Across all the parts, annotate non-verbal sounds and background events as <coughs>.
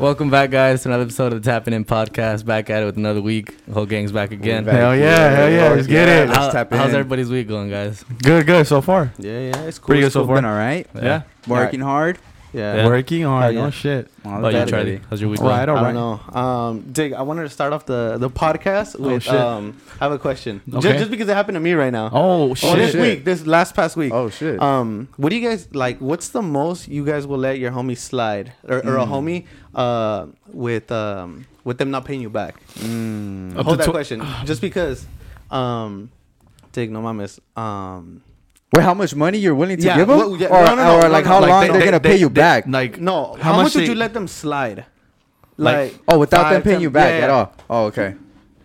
Welcome back, guys, to another episode of the Tapping In podcast. Back at it with another week. The whole gang's back again. back. Hell yeah, hell yeah, let's get it. Let's How- tap how's everybody's week going, guys? Good, good so far. Yeah, yeah, it's cool. Pretty it's good so far. Been all right. Yeah. Working hard. Yeah. Yeah. Working hard. Hell yeah. Oh shit. All How about you, that Charlie? already. How's your week All right, going? all I right. don't know. Um, Dig, I wanted to start off the, the podcast Oh, with shit. um, I have a question. Okay. Just, because it happened to me right now. Oh Oh, shit. this shit. week, this last past week. Oh shit. Um, what do you guys like? What's the most you guys will let your homie slide, or, or a Mm. homie, uh, with um, with them not paying you back? Mm. Up Hold that tw- question, just because. Um, Dig, no mames. Um, Wait, how much money you're willing to Yeah, give them, well, yeah, or, no, no, no, or no, like no. how Like, long they- they, are gonna they- pay you they- back? Like no, How how, much much would they- you let them slide? Like- Like, oh, without them paying ten- you back yeah, at all. Oh, okay.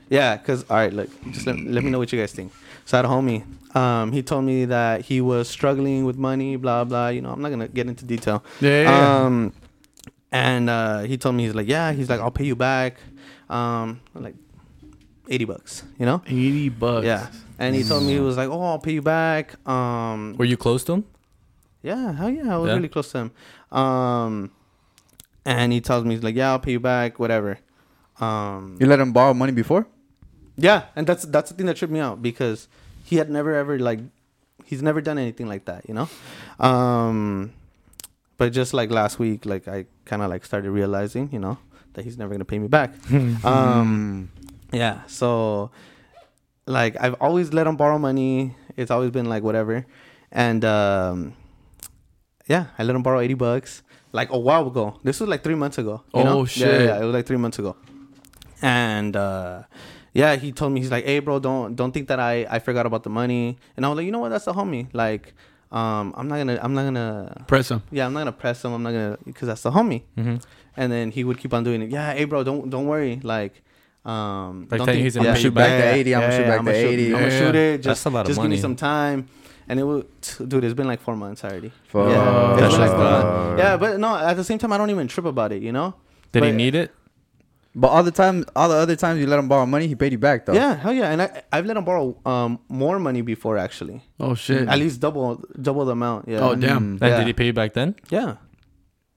Yeah, cause all right, look, just let, let me know what you guys think. So I had a homie. Um, he told me that he was struggling with money, blah blah. You know, I'm not gonna get into detail. Yeah. yeah, yeah. Um, and uh, he told me he's like, yeah, he's like, I'll pay you back. Um, like eighty bucks, you know? Eighty bucks. Yeah. And he told me he was like, oh, I'll pay you back. Um, Were you close to him? yeah, hell yeah, I was Yeah? really close to him. Um, and he tells me he's like, yeah, I'll pay you back, whatever. Um, You let him borrow money before? Yeah, and that's that's the thing that tripped me out because he had never ever like he's never done anything like that, you know. Um, but just like last week, like I kind of like started realizing, you know, that he's never gonna pay me back. <laughs> Um, yeah, so like I've always let him borrow money. It's always been like whatever, and um, yeah, I let him borrow eighty bucks like a while ago. This was like three months ago. You know? Oh, Yeah, shit. Yeah, yeah, it was like three months ago, and uh, yeah, he told me he's like, "Hey, bro, don't don't think that I I forgot about the money." And I was like, "You know what? That's the homie. Like, um, I'm not gonna I'm not gonna Press him. yeah, I'm not gonna press him. I'm not gonna because that's the homie." Mm-hmm. And then he would keep on doing it. Yeah, hey, bro, don't don't worry. Like, um, Like don't think- he's I'm gonna gonna shoot back back. the 80. I'm gonna shoot back I'ma the shoot- 80. I'm gonna shoot it. That's Just a lot of just give me some time. And it would, dude. It's been like four months already. Fuck. Yeah, it's That's been like four months. Yeah, but no. At the same time, I don't even trip about it. You know. Did he need it? But all the time, all the other times you let him borrow money, he paid you back though. Yeah, hell yeah. And I I've let him borrow um more money before actually. Oh shit. At least double double the amount. Yeah. Oh damn. Mm. Then Yeah. did he pay you back then? Yeah.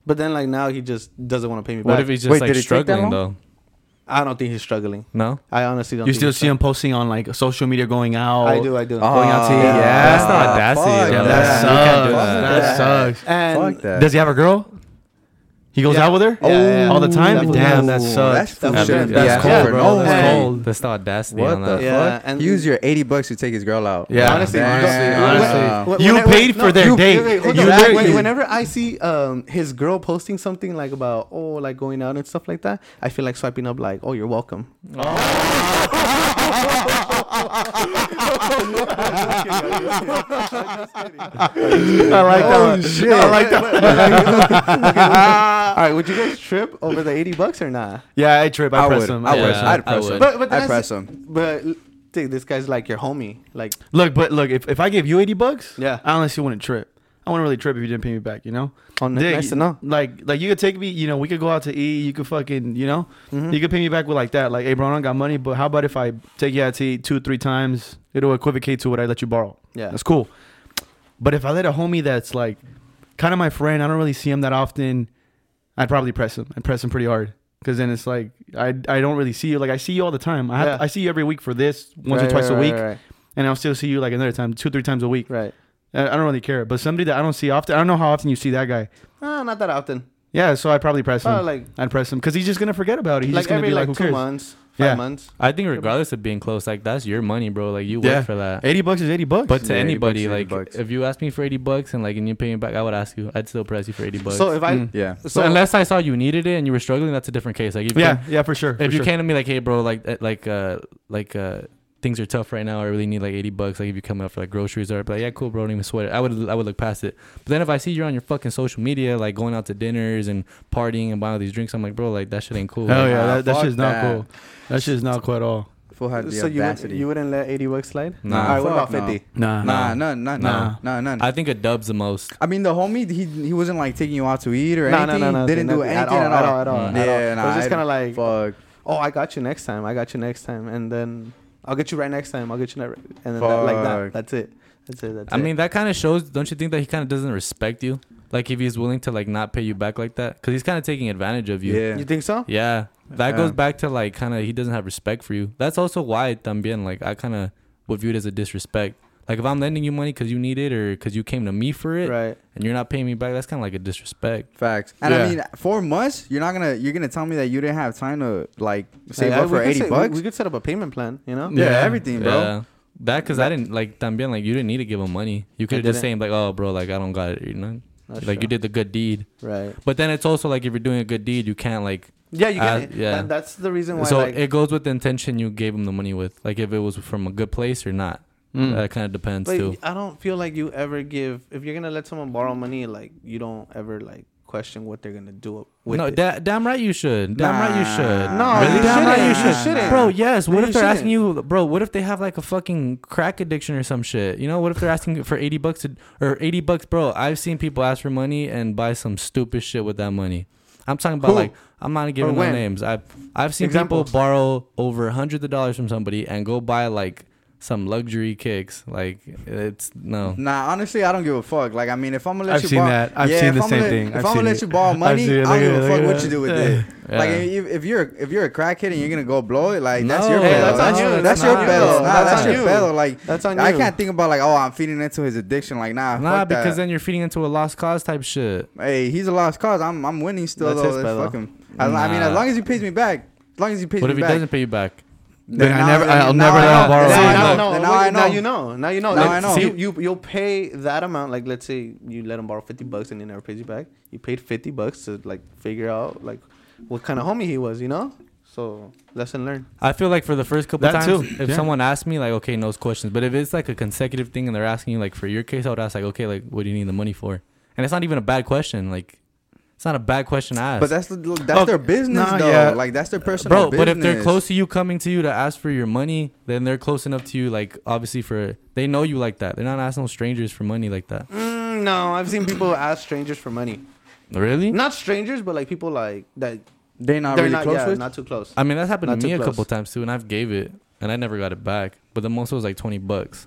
But then like now he just doesn't want to pay me What back. What if he's just Wait, like did it take that struggling though? I don't think he's struggling. No. I honestly don't. You think still he's see him posting on like social media, going out. I do. I do. Ah, Going out to eat, yeah. That's not audacity, fuck yo. That sucks. you can't do that. that. sucks. and Fuck that. Does he have a girl? He goes Yeah. out with her Yeah, yeah, yeah. all the time. Definitely. Damn, that Ooh, sucks. That's fool That's shouldn't that's cold, for bro. no That's money. cold. That's the audacity What on the that. Yeah, fuck? and- Use your 80 bucks to take his girl out. Yeah. honestly, Damn. honestly, Wow. when- You when- paid when- for their you- date. wait, wait, hold You on. literally- When- Whenever I see um his girl posting something like about oh like going out and stuff like that, I feel like swiping up like oh you're welcome. <laughs> I like Oh, that. shit. I like that. <laughs> All right, would you guys trip over the eighty bucks or not? Yeah, I trip. I, I press would. him. I I Yeah. would. press him. I'd press would. him. But- but I'd press him. But dude, this guy's like your homie. Like Look, but look, if, if I give you eighty bucks, Yeah. I honestly wouldn't trip. I wouldn't really trip if you didn't pay me back. You know, oh, Dig, nice to know. Like, like you could take me. You know, we could go out to eat. You could fucking, you know, Mhm. you could pay me back with like that. Like, hey, bro, I don't got money, but how about if I take you out to eat two, three times? It'll equivocate to what I let you borrow. Yeah. That's cool. But if I let a homie that's like kind of my friend, I don't really see him that often. I'd probably press him. I'd press him pretty hard because then it's like I I don't really see you. Like I see you all the time. I have, Yeah. I see you every week for this once Right, or twice right, a week, Right, and I'll still see you like another time, two three times a week. right. I I don't really care. But somebody that I don't see often, I don't know how often you see that guy. Uh, not that often. Yeah, so I'd probably press him. Oh, like I'd press him because he's just gonna forget about it. He's like just gonna every be like, like "Who two cares?" months, five Yeah. months. I think regardless of being close, like that's your money, bro. Like you work Yeah. for that. Eighty bucks is eighty bucks. But to Yeah, 80 anybody, bucks is 80 like bucks. if you ask me for eighty bucks and like and you pay me back, I would ask you. I'd still press you for eighty bucks. So if I Mm. Yeah. So so unless I saw you needed it and you were struggling, that's a different case. Like if you yeah, came- yeah, for sure. if for you sure. came to me like, hey, bro, like uh, like uh like uh things are tough right now. I really need like eighty bucks. Like if you come up for like groceries or I'd be like, yeah, cool, bro, don't even sweat it. I would I would look past it. But then if I see you're on your fucking social media, like going out to dinners and partying and buying all these drinks, I'm like, bro, like that shit ain't cool. Hell Like, yeah, that, that fuck shit's not that. cool. That shit's not cool at all. Fool had the so you, would, audacity. you wouldn't let eighty bucks slide? Nah. All right, what about no. fifty? Nah, Nah, none, none, Nah. nah, nah, none. I think a dub's the most. I mean, the homie, he he wasn't like taking you out to eat or No, no, anything. no, no. Didn't do anything at all, at all, at all. At all. Yeah, It nah, was just kind of like, Fuck. oh, I got you next time. I got you next time, and then I'll get you right next time. I'll get you right, and then that, like that. That's it. That's it. That's I it. mean, that kind of shows. Don't you think that he kind of doesn't respect you? Like if he's willing to like not pay you back like that, because he's kind of taking advantage of you. Yeah. You think so? Yeah, that Yeah. goes back to like kind of he doesn't have respect for you. That's also why también like I kind of would view it as a disrespect. Like if I'm lending you money because you need it or because you came to me for it Right. and you're not paying me back, that's kind of like a disrespect. Facts. And Yeah. I mean, four months, you're not gonna you're gonna tell me that you didn't have time to like save Yeah, up we for eighty say- bucks. We, could set up a payment plan. You know. yeah, Yeah. everything, bro. Yeah. That because I didn't like también like you didn't need to give him money. You could have just didn't. saying like, oh bro, like I don't got it. You know, That's like you did the good deed. Right. But then it's also like if you're doing a good deed, you can't like. Yeah, you Uh, get it. yeah. That, that's the reason why. so like, it goes with the intention you gave him the money with. Like if it was from a good place or not. Mm. That kind of depends but too. I don't feel like you ever give if you're gonna let someone borrow money, like you don't ever like question what they're gonna do with no, it. da- damn right you should. Damn right you should. No, really you damn right you shouldn't. should. You shouldn't. Bro, yes. What No, if they're asking shouldn't. you, bro? What if they have like a fucking crack addiction or some shit? You know, what if they're asking for eighty bucks to, or eighty bucks, bro? I've seen people ask for money and buy some stupid shit with that money. I'm talking about Who? like I'm not giving no when? names. I've I've seen Examples. people borrow over hundreds of dollars from somebody and go buy like some luxury kicks. Like it's no. Nah, honestly, I don't give a fuck. Like, I mean, if I'm gonna let I've you seen borrow, that. I've yeah, seen the I'm same gonna, thing. If I've I'm gonna let you borrow <laughs> money, it. I don't give a fuck what you do with it. it. Yeah. Like, if, if you're if you're a crackhead and you're gonna go blow it, like that's your hey, pedo. that's on That's, you. that's, That's your not pedo. you. Nah, That's that's, on your you. pedo. Like, That's on you. I can't think about like, oh, I'm feeding into his addiction. Like, nah, Nah, because that. then you're feeding into a lost cause type shit. hey, he's a lost cause. I'm I'm winning still That's though. his Let's pedo. fuck him. I mean, as long as he pays me back. As long as he pays What me if he doesn't pay you back? Then I never- I'll never I let him borrow Now money. I now, know. no, Then wait, now I now you know. Now you know. Now Like, I know. See, you you'll pay that amount. Like let's say you let him borrow fifty bucks and he never pays you back. You paid fifty bucks to like figure out like what kind of homie he was. You know. So lesson learned. I feel like for the first couple That times, too, if yeah. someone asks me, like, okay, no questions. But if it's like a consecutive thing and they're asking you, like, for your case, I would ask, like, okay, like, what do you need the money for? And it's not even a bad question. Like, it's not a bad question to ask. But that's that's Okay, their business nah, though. yeah. Like that's their personal Bro, but if they're close to you coming to you to ask for your money, then they're close enough to you, like, obviously, for they know you like that. They're not asking strangers for money like that. Mm, no, I've seen people <coughs> ask strangers for money. Really? Not strangers, but like people like that. they're not they're really not. close yeah, with. not too close. I mean, that's happened Not to me too a close. couple times too, and I've gave it, and I never got it back. But the most was like twenty bucks.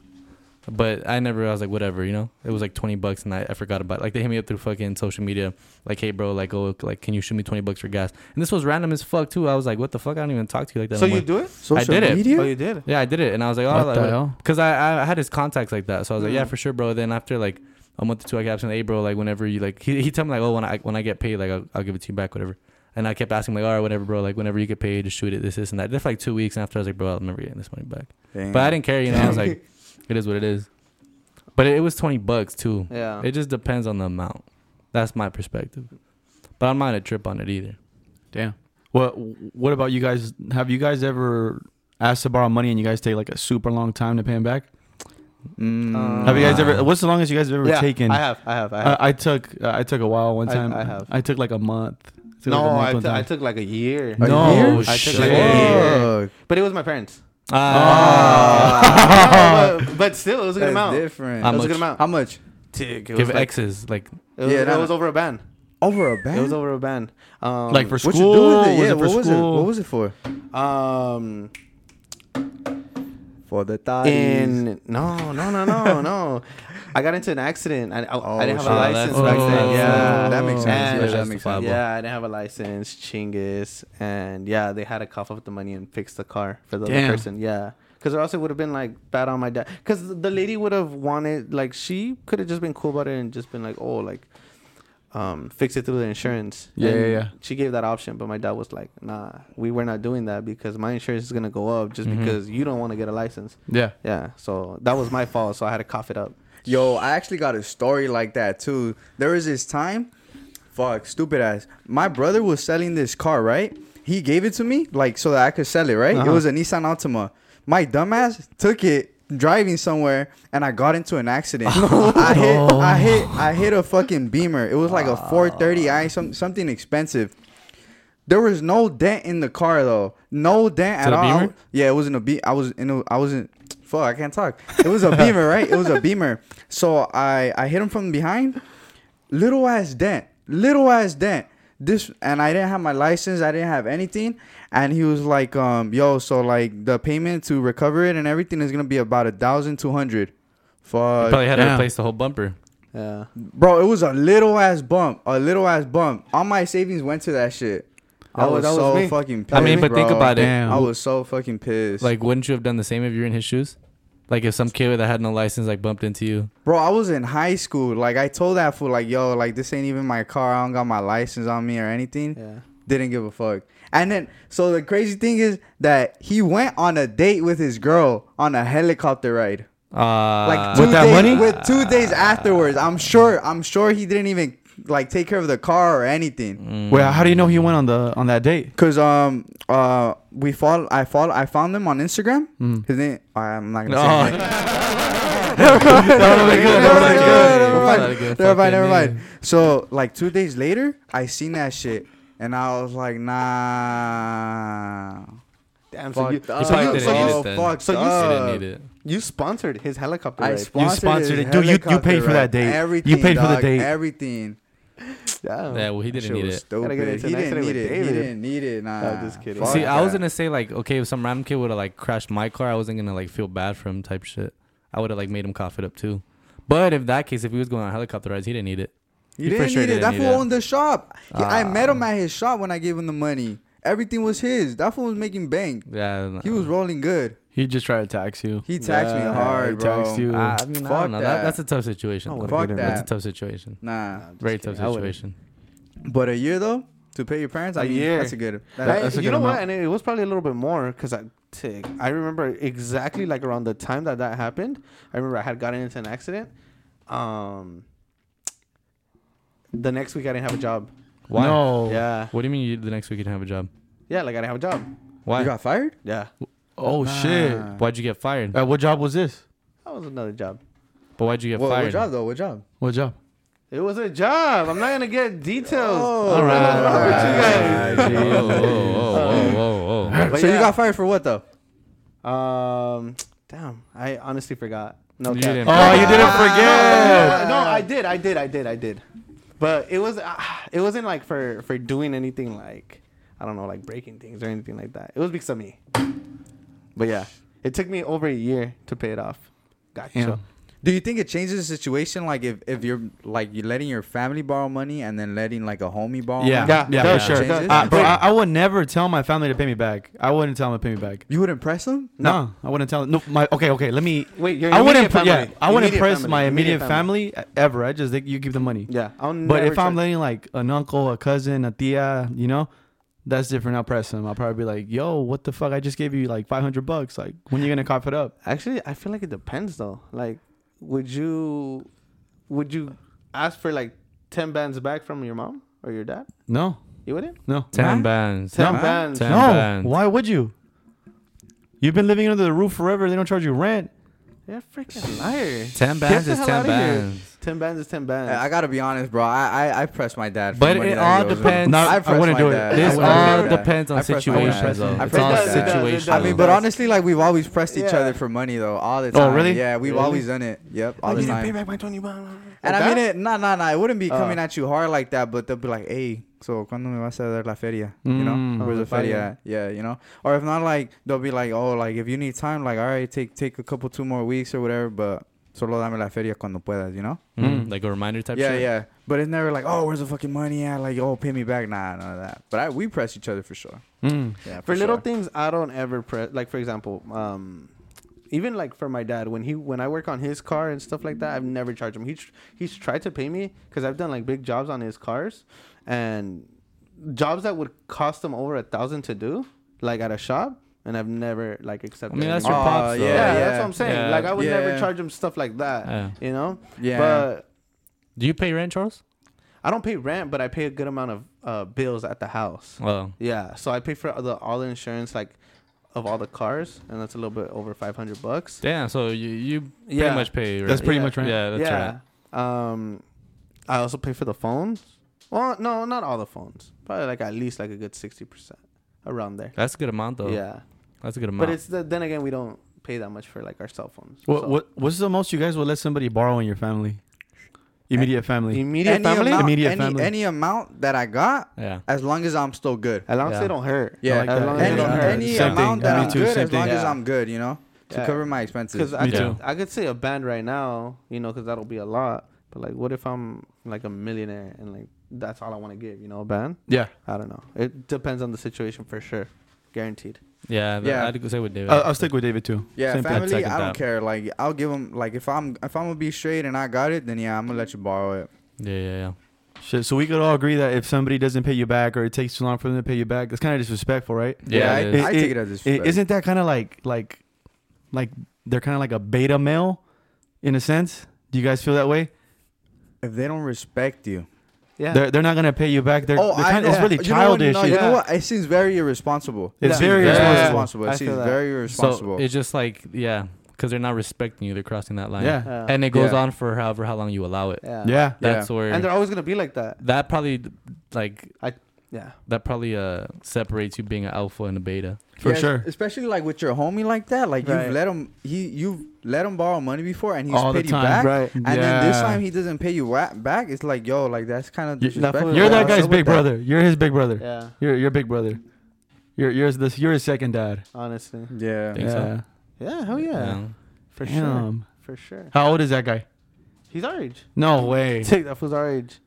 But I never. I was like, whatever, you know. It was like twenty bucks, and I, I forgot about. it. Like they hit me up through fucking social media, like, hey, bro, like, oh, like, can you shoot me twenty bucks for gas? And this was random as fuck too. I was like, what the fuck? I don't even talk to you like that. So no you more. do it? Social did it. media? Oh, you did. Yeah, I did it, and I was like, oh, What like, the hell? Cause I, I had his contacts like that, so I was like, yeah, Mm. for sure, bro. Then after like a month or two, I kept asking, hey, bro, like whenever you like, he he told me like, oh, when I when I get paid, like I'll, I'll give it to you back, whatever. And I kept asking like, all right, whatever, bro. Like whenever you get paid, just shoot it, this, this, and that. Did for like two weeks, and after I was like, bro, I'll never getting this money back. Damn. But I didn't care, you know. I was like, <laughs> it is what it is. But it, it was twenty bucks too. Yeah. It just depends on the amount. That's my perspective. But I'm not a trip on it either. Damn. What What about you guys? Have you guys ever asked to borrow money and you guys take like a super long time to pay them back? Mm. Uh, have you guys ever? What's the longest you guys have ever yeah, taken? I have. I have. I have. I, I took uh, I took a while one time. I have. I took like a month. I took no, like a month I, one t- I time. took like a year. A No, year? I took shit. like a year. But it was my parents. Ah. No, but, but still, it was a good That's amount. different. How It was a much? good amount. How much? Tick, it was Give like- X's like It was, Yeah, that no, was no. over a band. Over a band? It was over a band. Um, like for what school. you do with it? Was Yeah, it for what was it? What was it for? um For the thotties. in no no no no <laughs> no. I got into an accident. I, I, Oh, I didn't have shit. a Oh, license that's- back oh, then. Yeah, that makes sense. And- Yeah, that makes sense. Yeah, I didn't have a license, chingus, and yeah, they had to cough up the money and fix the car for the Damn. other person. Yeah, because or else it would have been like bad on my dad. Because the lady would have wanted, like, she could have just been cool about it and just been like, oh, like, um, fix it through the insurance. Yeah, And yeah, yeah. She gave that option, but my dad was like, nah, we were not doing that because my insurance is gonna go up just Mhm. because you don't want to get a license. Yeah. Yeah, so that was my fault. So I had to cough it up. Yo, I actually got a story like that too. There was this time, fuck, stupid ass. My brother was selling this car, right? He gave it to me, like, so that I could sell it, right? It Uh-huh. was a Nissan Altima. My dumbass took it driving somewhere, and I got into an accident. <laughs> Oh. I hit, I hit, I hit a fucking Beamer. It was like a 430i, some something expensive. There was no dent in the car though. No dent at all. Beamer? Yeah, it was in a be. I was in a. I wasn't. Fuck, I can't talk. It was a <laughs> Beamer, right? It was a Beamer. So I I hit him from behind. Little ass dent. Little ass dent. This and I didn't have my license. I didn't have anything. And he was like, um, yo, so like the payment to recover it and everything is gonna be about a thousand two hundred. you Fuck. probably had to damn. replace the whole bumper. Yeah. Bro, it was a little ass bump. A little ass bump. All my savings went to that shit. I That was- was, was so me. fucking pissed. I mean, but think bro. about it. Damn. I was so fucking pissed. Like, wouldn't you have done the same if you were in his shoes? Like, if some kid that had no license like bumped into you. bro, I was in high school. Like, I told that fool, like, yo, like, this ain't even my car. I don't got my license on me or anything. Yeah. Didn't give a fuck. And then, so the crazy thing is that he went on a date with his girl on a helicopter ride. Uh, Like two With that days, money? With two days afterwards, I'm sure. I'm sure he didn't even like take care of the car or anything. mm. Well, how do you know he went on the on that date? Cause um uh we follow I follow I found him on Instagram. Mm. His name I'm not gonna No. say his <laughs> name. That would've been good, that would've been good. Never mind. That's a good Never mind, fucking never mind. So like two days later, I seen that shit and I was like, nah. Damn. So Fuck you, up. so you, didn't so need you, it then. fucked So you up. didn't need it. you sponsored his helicopter I ride. sponsored, sponsored his it. Dude, you- you paid for that ride. date. Everything. You paid for the date. Everything. <laughs> Damn. Yeah, well, he didn't need it. Stupid. Gotta get into He an didn't accident need with it. He David. didn't need it. Nah. No, just kidding. Fuck See, I was that. gonna say like, okay, if some random kid would have like crashed my car, I wasn't gonna like feel bad for him type shit. I would have like made him cough it up too. But if that case, if he was going on helicopter rides, he didn't need it. He, He for didn't sure need it. didn't That need fool that. owned the shop. He, I Ah. met him at his shop when I gave him the money. Everything was his. That fool was making bank. Yeah, He was rolling good. He just tried to tax you. He taxed me hard, he bro. taxed you. I mean, I Fuck don't know. That, that. that's a tough situation. Oh. Fuck Fuck that. That's a tough situation. Nah. just Very kidding. tough situation. But a year though to pay your parents, I A mean, year. that's a good. I- That, that's a you good know what? amount. And it was probably a little bit more because I. I remember exactly like around the time that that happened. I remember I had gotten into an accident. Um, the next week I didn't have a job. Why? No. Yeah, What do you mean you, the next week you didn't have a job? yeah, like I didn't have a job. Why? you got fired? Yeah, Oh shit. Why'd you get fired? Uh, what job was this? that was another job. But why'd you get What, fired? what job though? What job? What job? It was a job. I'm not gonna get details. Oh, All right. What's wrong with you guys? Whoa, whoa, whoa, whoa, whoa. But so you yeah. got fired for what though? Um, damn, I honestly forgot. No, You cap. didn't Oh, you didn't No, forget. no, I did, I did, I did, I did. But it was, uh, <sighs> it wasn't like for for doing anything like I don't know, like breaking things or anything like that. It was because of me. But yeah, it took me over a year to pay it off. Gotcha. Yeah. Do you think it changes the situation? Like if, if you're like you're letting your family borrow money and then letting like a homie borrow Yeah, money? yeah, Yeah, for yeah. sure. Uh, bro, I, I would never tell my family to pay me back. I wouldn't tell them to pay me back. You wouldn't press them? No, I wouldn't tell them. No, my okay, okay. Let me. Wait, your I wouldn't. immediate yeah, family. I wouldn't Immediate press family. my immediate family. ever. I just think you give the money. Yeah, I'll But never if I'm letting like an uncle, a cousin, a tia, you know, that's different. I'll press them. I'll probably be like, "Yo, what the fuck? I just gave you like 500 bucks. Like, when you gonna cough it up?" actually, I feel like it depends though. Like, would you, would you ask for like ten bands back from your mom or your dad? No, You wouldn't. no, Ten Huh? bands. Ten Huh? bands. Ten no. bands. Why would you? You've been living under the roof forever. They don't charge you rent. You're a freaking liar. Ten bands the is hell ten outta here. bands. Ten bands is ten bands. I gotta be honest, bro. I I, I press my dad. For But money it that all he owes me. depends. No, I press wouldn't my do it. dad. This I wouldn't all do that. depends on I press my situations, though. I It's press all my dad. situations. I mean, but honestly, like we've always pressed each Yeah. other for money though, all the Oh, time. really? Yeah, we've Really? always done it. Yep, all I the didn't pay time. back my twenty bucks. And I mean it, nah, nah, nah. It wouldn't be Oh. coming at you hard like that, but they'll be like, "Hey, so cuando me vas a dar la feria?" You Mm. know, where's Oh, the feria? feria. at? Yeah, you know. Or if not, like they'll be like, "Oh, like if you need time, like all right, take take a couple two more weeks or whatever, but solo dame la feria cuando puedas," you know. Mm, Mm. like a reminder type yeah, shit. yeah. But it's never like, "Oh, where's the fucking money at?" Like, "Oh, pay me back." Nah, none of that. But I, we press each other for sure. Mm. Yeah, For little sure. things, I don't ever press. Like for example, um, even like for my dad, when he when I work on his car and stuff like that, I've never charged him. He tr- he's tried to pay me because I've done like big jobs on his cars, and jobs that would cost him over a thousand to do, like at a shop, and I've never like accepted. I mean, that's any- your Oh, pops, though. yeah, yeah, yeah. that's what I'm saying. Yeah. Like I would never charge him stuff like that. Yeah. You know, Yeah. but Do you pay rent, Charles? I don't pay rent, but I pay a good amount of uh, bills at the house. Well, Yeah, so I pay for the all the insurance like of all the cars, and that's a little bit over five hundred bucks. damn. So you you pretty Yeah. much pay. Rent. That's pretty Yeah. much rent. Yeah, that's yeah. right. Um, I also pay for the phones. Well, no, not all the phones. Probably like at least like a good sixty percent around there. That's a good amount, though. Yeah, that's a good amount. but it's the, then again we don't pay that much for like our cell phones. What so. what what's the most you guys will let somebody borrow in your family? Immediate family. immediate any family? amount, Immediate any, family. any amount that I got, yeah. as long as I'm still good. As long as Yeah. they don't hurt. Yeah, like as long as any, they don't hurt. any Same amount thing. that Me I'm too, good, same as long thing. as I'm good, you know, to Yeah. cover my expenses. Because I Me could, too. I could say a band right now, you know, because that'll be a lot. But like, what if I'm like a millionaire and like that's all I want to give? You know, a band. Yeah. I don't know. It depends on the situation for sure. Guaranteed. Yeah, Yeah. yeah. I'd go say with David. I'll, I'll stick with David too. Yeah, Same family. Second I don't that. care. Like I'll give them. Like if I'm if I'm gonna be straight and I got it, then yeah, I'm gonna let you borrow it. yeah, yeah, yeah. Shit, so we could all agree that if somebody doesn't pay you back or it takes too long for them to pay you back, that's kind of disrespectful, right? Yeah, I, it is. I take it- it as I- disrespect. Isn't that kind of like like like they're kind of like a beta male in a sense? Do you guys feel that way? if they don't respect you. Yeah. They're they're not gonna pay you back. They're, oh, they're kind know. it's really You know what? childish. No, you yeah. know what? It seems very irresponsible. It's Yeah. very Yeah. irresponsible. It I seems very irresponsible. So it's just like yeah, because they're not respecting you. They're crossing that line. Yeah. Yeah. and it goes Yeah. on for however how long you allow it. yeah. Yeah. That's where And they're always gonna be like that. that probably like Yeah. that probably uh separates you being an alpha and a beta. For Yeah, sure. Especially like with your homie like that. Like Right. you've let him he you've let him borrow money before and he's All the paid you back. Right. And then this time he doesn't pay you wa- back. It's like yo, like that's kind of You- disrespectful. You're that guy's up with big that? brother. You're his big brother. Yeah. You're you're big brother. You're you're this you're his second dad. Honestly. Yeah. Think so? Yeah. Hell yeah. Yeah. For sure. For sure. How old is that guy? He's our age. No way. <laughs> Take that fool's our age.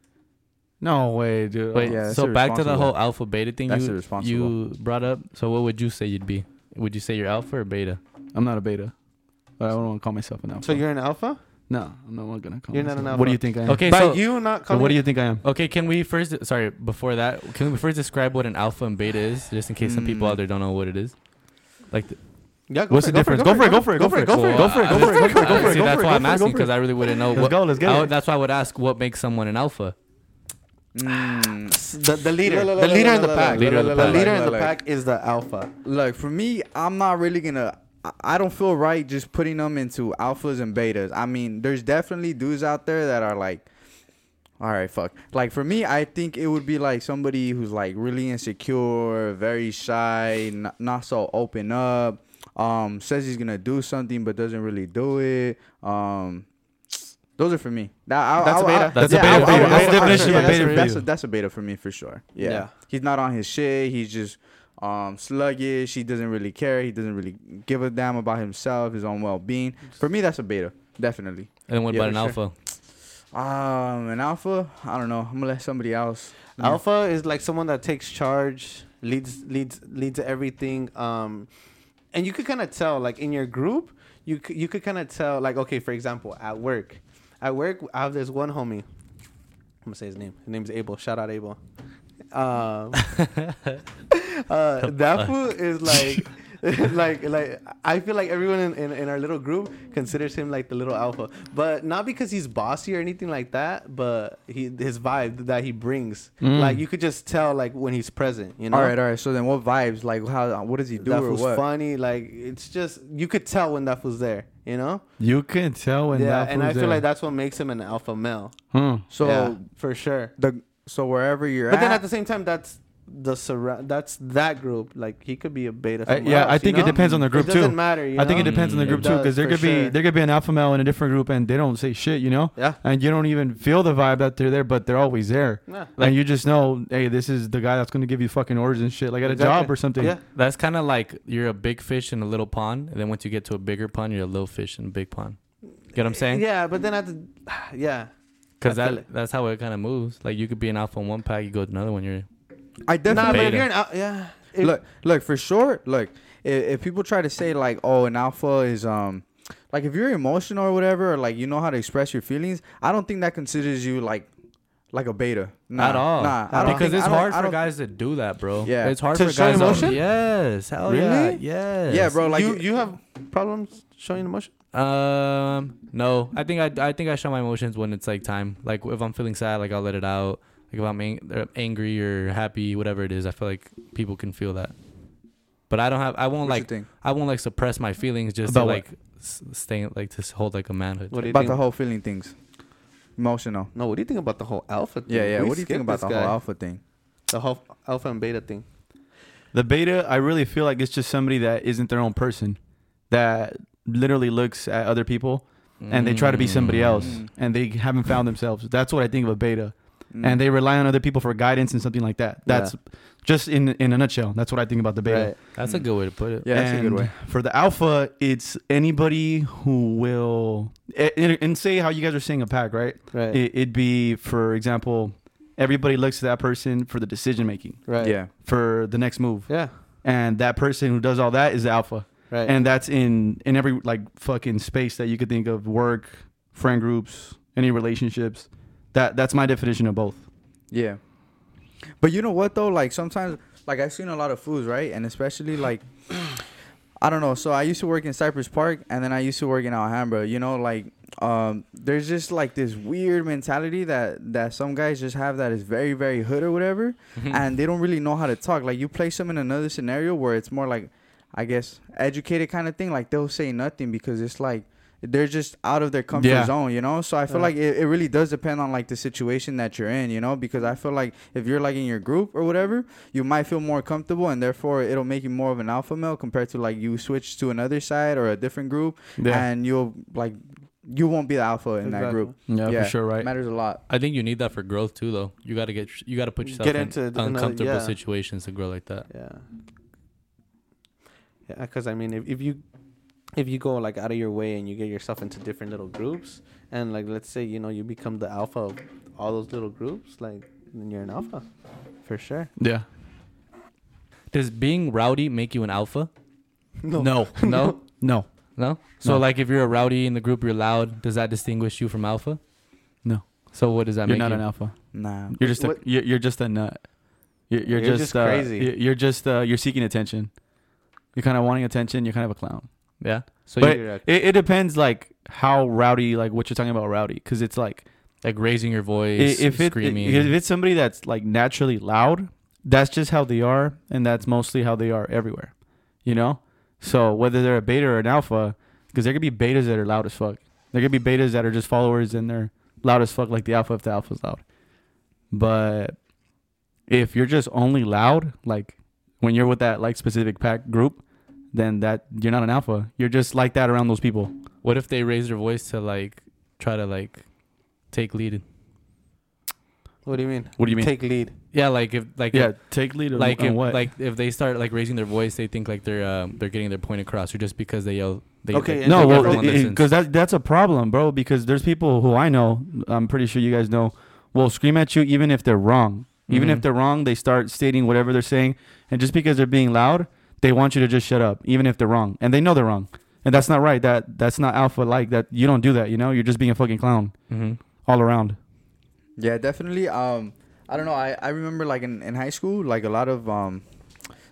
No way, dude. Wait, yeah, so back to the whole alpha beta thing you, you brought up. So what would you say you'd be? Would you say you're alpha or beta? I'm not a beta, but I don't want to call myself an alpha. So you're an alpha? No, I'm not gonna call. You're myself. not an alpha. What do you think I am? Okay, By so you not. So what do you think I am? Okay, can we first? Sorry, before that, can we first describe what an alpha and beta is, just in case mm. some people out there don't know what it is? Like. The, yeah, go what's the difference? Go for it, go for it, go for it, go for it, go for it, go for it, go for it, go for it. See, that's why I'm asking because I really wouldn't know. Let's go, let's get it. That's why I would ask what makes someone an alpha. Mm. The, the leader. Look, look, the leader in the pack. look, Leader of look, the The look, pack. leader in the look. pack is the alpha. Look, for me, I'm not really gonna. I- I don't feel right just putting them into alphas and betas. I mean, there's definitely dudes out there that are like, all right, fuck. Like for me, I think it would be like somebody who's like really insecure, very shy, n- not so open up. Um, says he's gonna do something but doesn't really do it. Um, those are for me. That, I, That's I, a beta. I, That's a beta I- I- I- That's the definition yeah, of a that's beta for That's you. a, that's a beta for me for sure. Yeah. Yeah. he's not on his shit. He's just um sluggish. He doesn't really care. He doesn't really give a damn about himself, his own well being. For me, that's a beta, definitely. And what Yeah, about an for alpha? Um, an alpha, I don't know. I'm gonna let somebody else. Alpha is like someone that takes charge, leads leads leads everything. Um, and you could kind of tell, like in your group, you c- you could kind of tell, like okay, for example, at work, at work, I have this one homie. I'm gonna say his name. His name is Abel. Shout out Abel. Um, <laughs> uh, that fool is like. <laughs> like like I feel like everyone in, in, in our little group considers him like the little alpha, but not because he's bossy or anything like that. But he his vibe that he brings, Mm. like you could just tell like when he's present. You know, All right, all right. So then, what vibes? Like, how? What does he do that or was what? funny. Like it's just you could tell when that was there. You know, You can tell when yeah, that and I feel there. like that's what makes him an alpha male. Hmm. So yeah, for sure. the so wherever you're But at, then at the same time, that's the surround. That's that group. Like he could be a beta. I- yeah, else, I you think it depends on the group it doesn't too. matter. You I think it depends on the Mm. group It too, because there for could be sure. there could be an alpha male in a different group and they don't say shit, you know, Yeah. and you don't even feel the vibe that they're there, but they're always there, Yeah. and you just know, hey, this is the guy that's going to give you fucking orders and shit, like at a job or something. Yeah. That's kind of like you're a big fish in a little pond, and then once you get to a bigger pond, you're a little fish in a big pond. Get what I'm saying? Yeah, but then at the <sighs> yeah. Because that that's how it kind of moves. Like you could be an alpha in one pack, you go to another one, you're I Nah, definitely but if Beta. you're an al- yeah. If- look, look for sure. Look, if, if people try to say like, oh, an alpha is um, like if you're emotional or whatever, or like you know how to express your feelings, I don't think that considers you like, like a beta. Nah, at all. Nah, I don't because think- it's hard for guys to do that, bro. Yeah. it's hard To for show guys. emotion? Yes, hell yeah, Really? yes. Yeah, bro. Like you you have problems showing emotion. Um, no, I think I I think I show my emotions when it's like time. Like if I'm feeling sad, like I'll let it out. Like if I'm ang- angry or happy, whatever it is, I feel like people can feel that. But I don't have. I won't What you like. I won't like suppress my feelings just About to what? like s- stay like to hold like a manhood. What do you about think? the whole feeling things, emotional. no, what do you think about the whole alpha thing? Yeah, yeah. We what do you think skipped about this the guy. whole alpha thing? The whole alpha and beta thing. The beta, I really feel like it's just somebody that isn't their own person, that literally looks at other people and they try to be somebody else, Mm. and they haven't found themselves. That's what I think of a beta. Mm. and they rely on other people for guidance and something like that. That's just in in a nutshell. That's what I think about the beta. Right. That's a good way to put it. Yeah, that's a good way. For the alpha, it's anybody who will and, and say how you guys are saying a pack, right? Right. It, it'd be, for example, everybody looks to that person for the decision making, right. Yeah. for the next move, Yeah. and that person who does all that is the alpha, Right. and that's in in every like fucking space that you could think of, work, friend groups, any relationships. That that's my definition of both. Yeah. But you know what though? Like sometimes, like I've seen a lot of foods, right? And especially like, I don't know. So I used to work in Cypress Park, and then I used to work in Alhambra. You know, like um, there's just like this weird mentality that that some guys just have that is very very hood or whatever, <laughs> and they don't really know how to talk. Like you place them in another scenario where it's more like, I guess, educated kind of thing. Like they'll say nothing because it's like they're just out of their comfort Yeah. zone, you know. So I feel Yeah. like it, it really does depend on like the situation that you're in, you know. Because I feel like if you're like in your group or whatever, you might feel more comfortable, and therefore it'll make you more of an alpha male compared to like you switch to another side or a different group, and you'll like you won't be the alpha in that group. yeah, Yeah. for sure, right? Matters a lot. I think you need that for growth too, though. You gotta get you gotta put yourself Get in into another- uncomfortable yeah. situations to grow like that. Yeah. Yeah, because I mean, if, if you if you go like out of your way and you get yourself into different little groups, and like let's say you know you become the alpha of all those little groups, like then you're an alpha, for sure. Yeah. Does being rowdy make you an alpha? No. No, <laughs> No. no. no So No. like if you're a rowdy in the group, you're loud. Does that distinguish you from alpha? No. So what does that You're make not you? an alpha. Nah. You're just a, you're, you're just a nut. You're, you're, You're just, just uh, crazy. you- You're just uh, you're seeking attention. You're kind of wanting attention. You're kind of a clown. Yeah. So But- you You're a- It, it depends like how rowdy like what you're talking about rowdy because it's like like raising your voice, if it screaming. if it's somebody that's like naturally loud, that's just how they are, and that's mostly how they are everywhere. You know, so whether they're a beta or an alpha, because there could be betas that are loud as fuck. There could be betas that are just followers and they're loud as fuck, like the alpha if the alpha's loud. But if you're just only loud, like when you're with that like specific pack group, then that you're not an alpha. You're just like that around those people. what if they raise their voice to like try to like take lead? what do you mean? What do you mean? Take lead. Yeah, like if like yeah, take lead. like on if, what? like if they start like raising their voice, they think like they're um, they're getting their point across, or just because they yell. They, Okay, they- no, think well, because that that's a problem, bro. Because there's people who I know, I'm pretty sure you guys know, will scream at you even if they're wrong. Even if Mhm. they're wrong, they start stating whatever they're saying, and just because they're being loud, they want you to just shut up, even if they're wrong, and they know they're wrong, and that's not right. That that's not alpha like that. You don't do that. You know, you're just being a fucking clown Mhm. all around. Yeah, definitely. Um, I don't know. I, I remember like in, in high school, like a lot of um,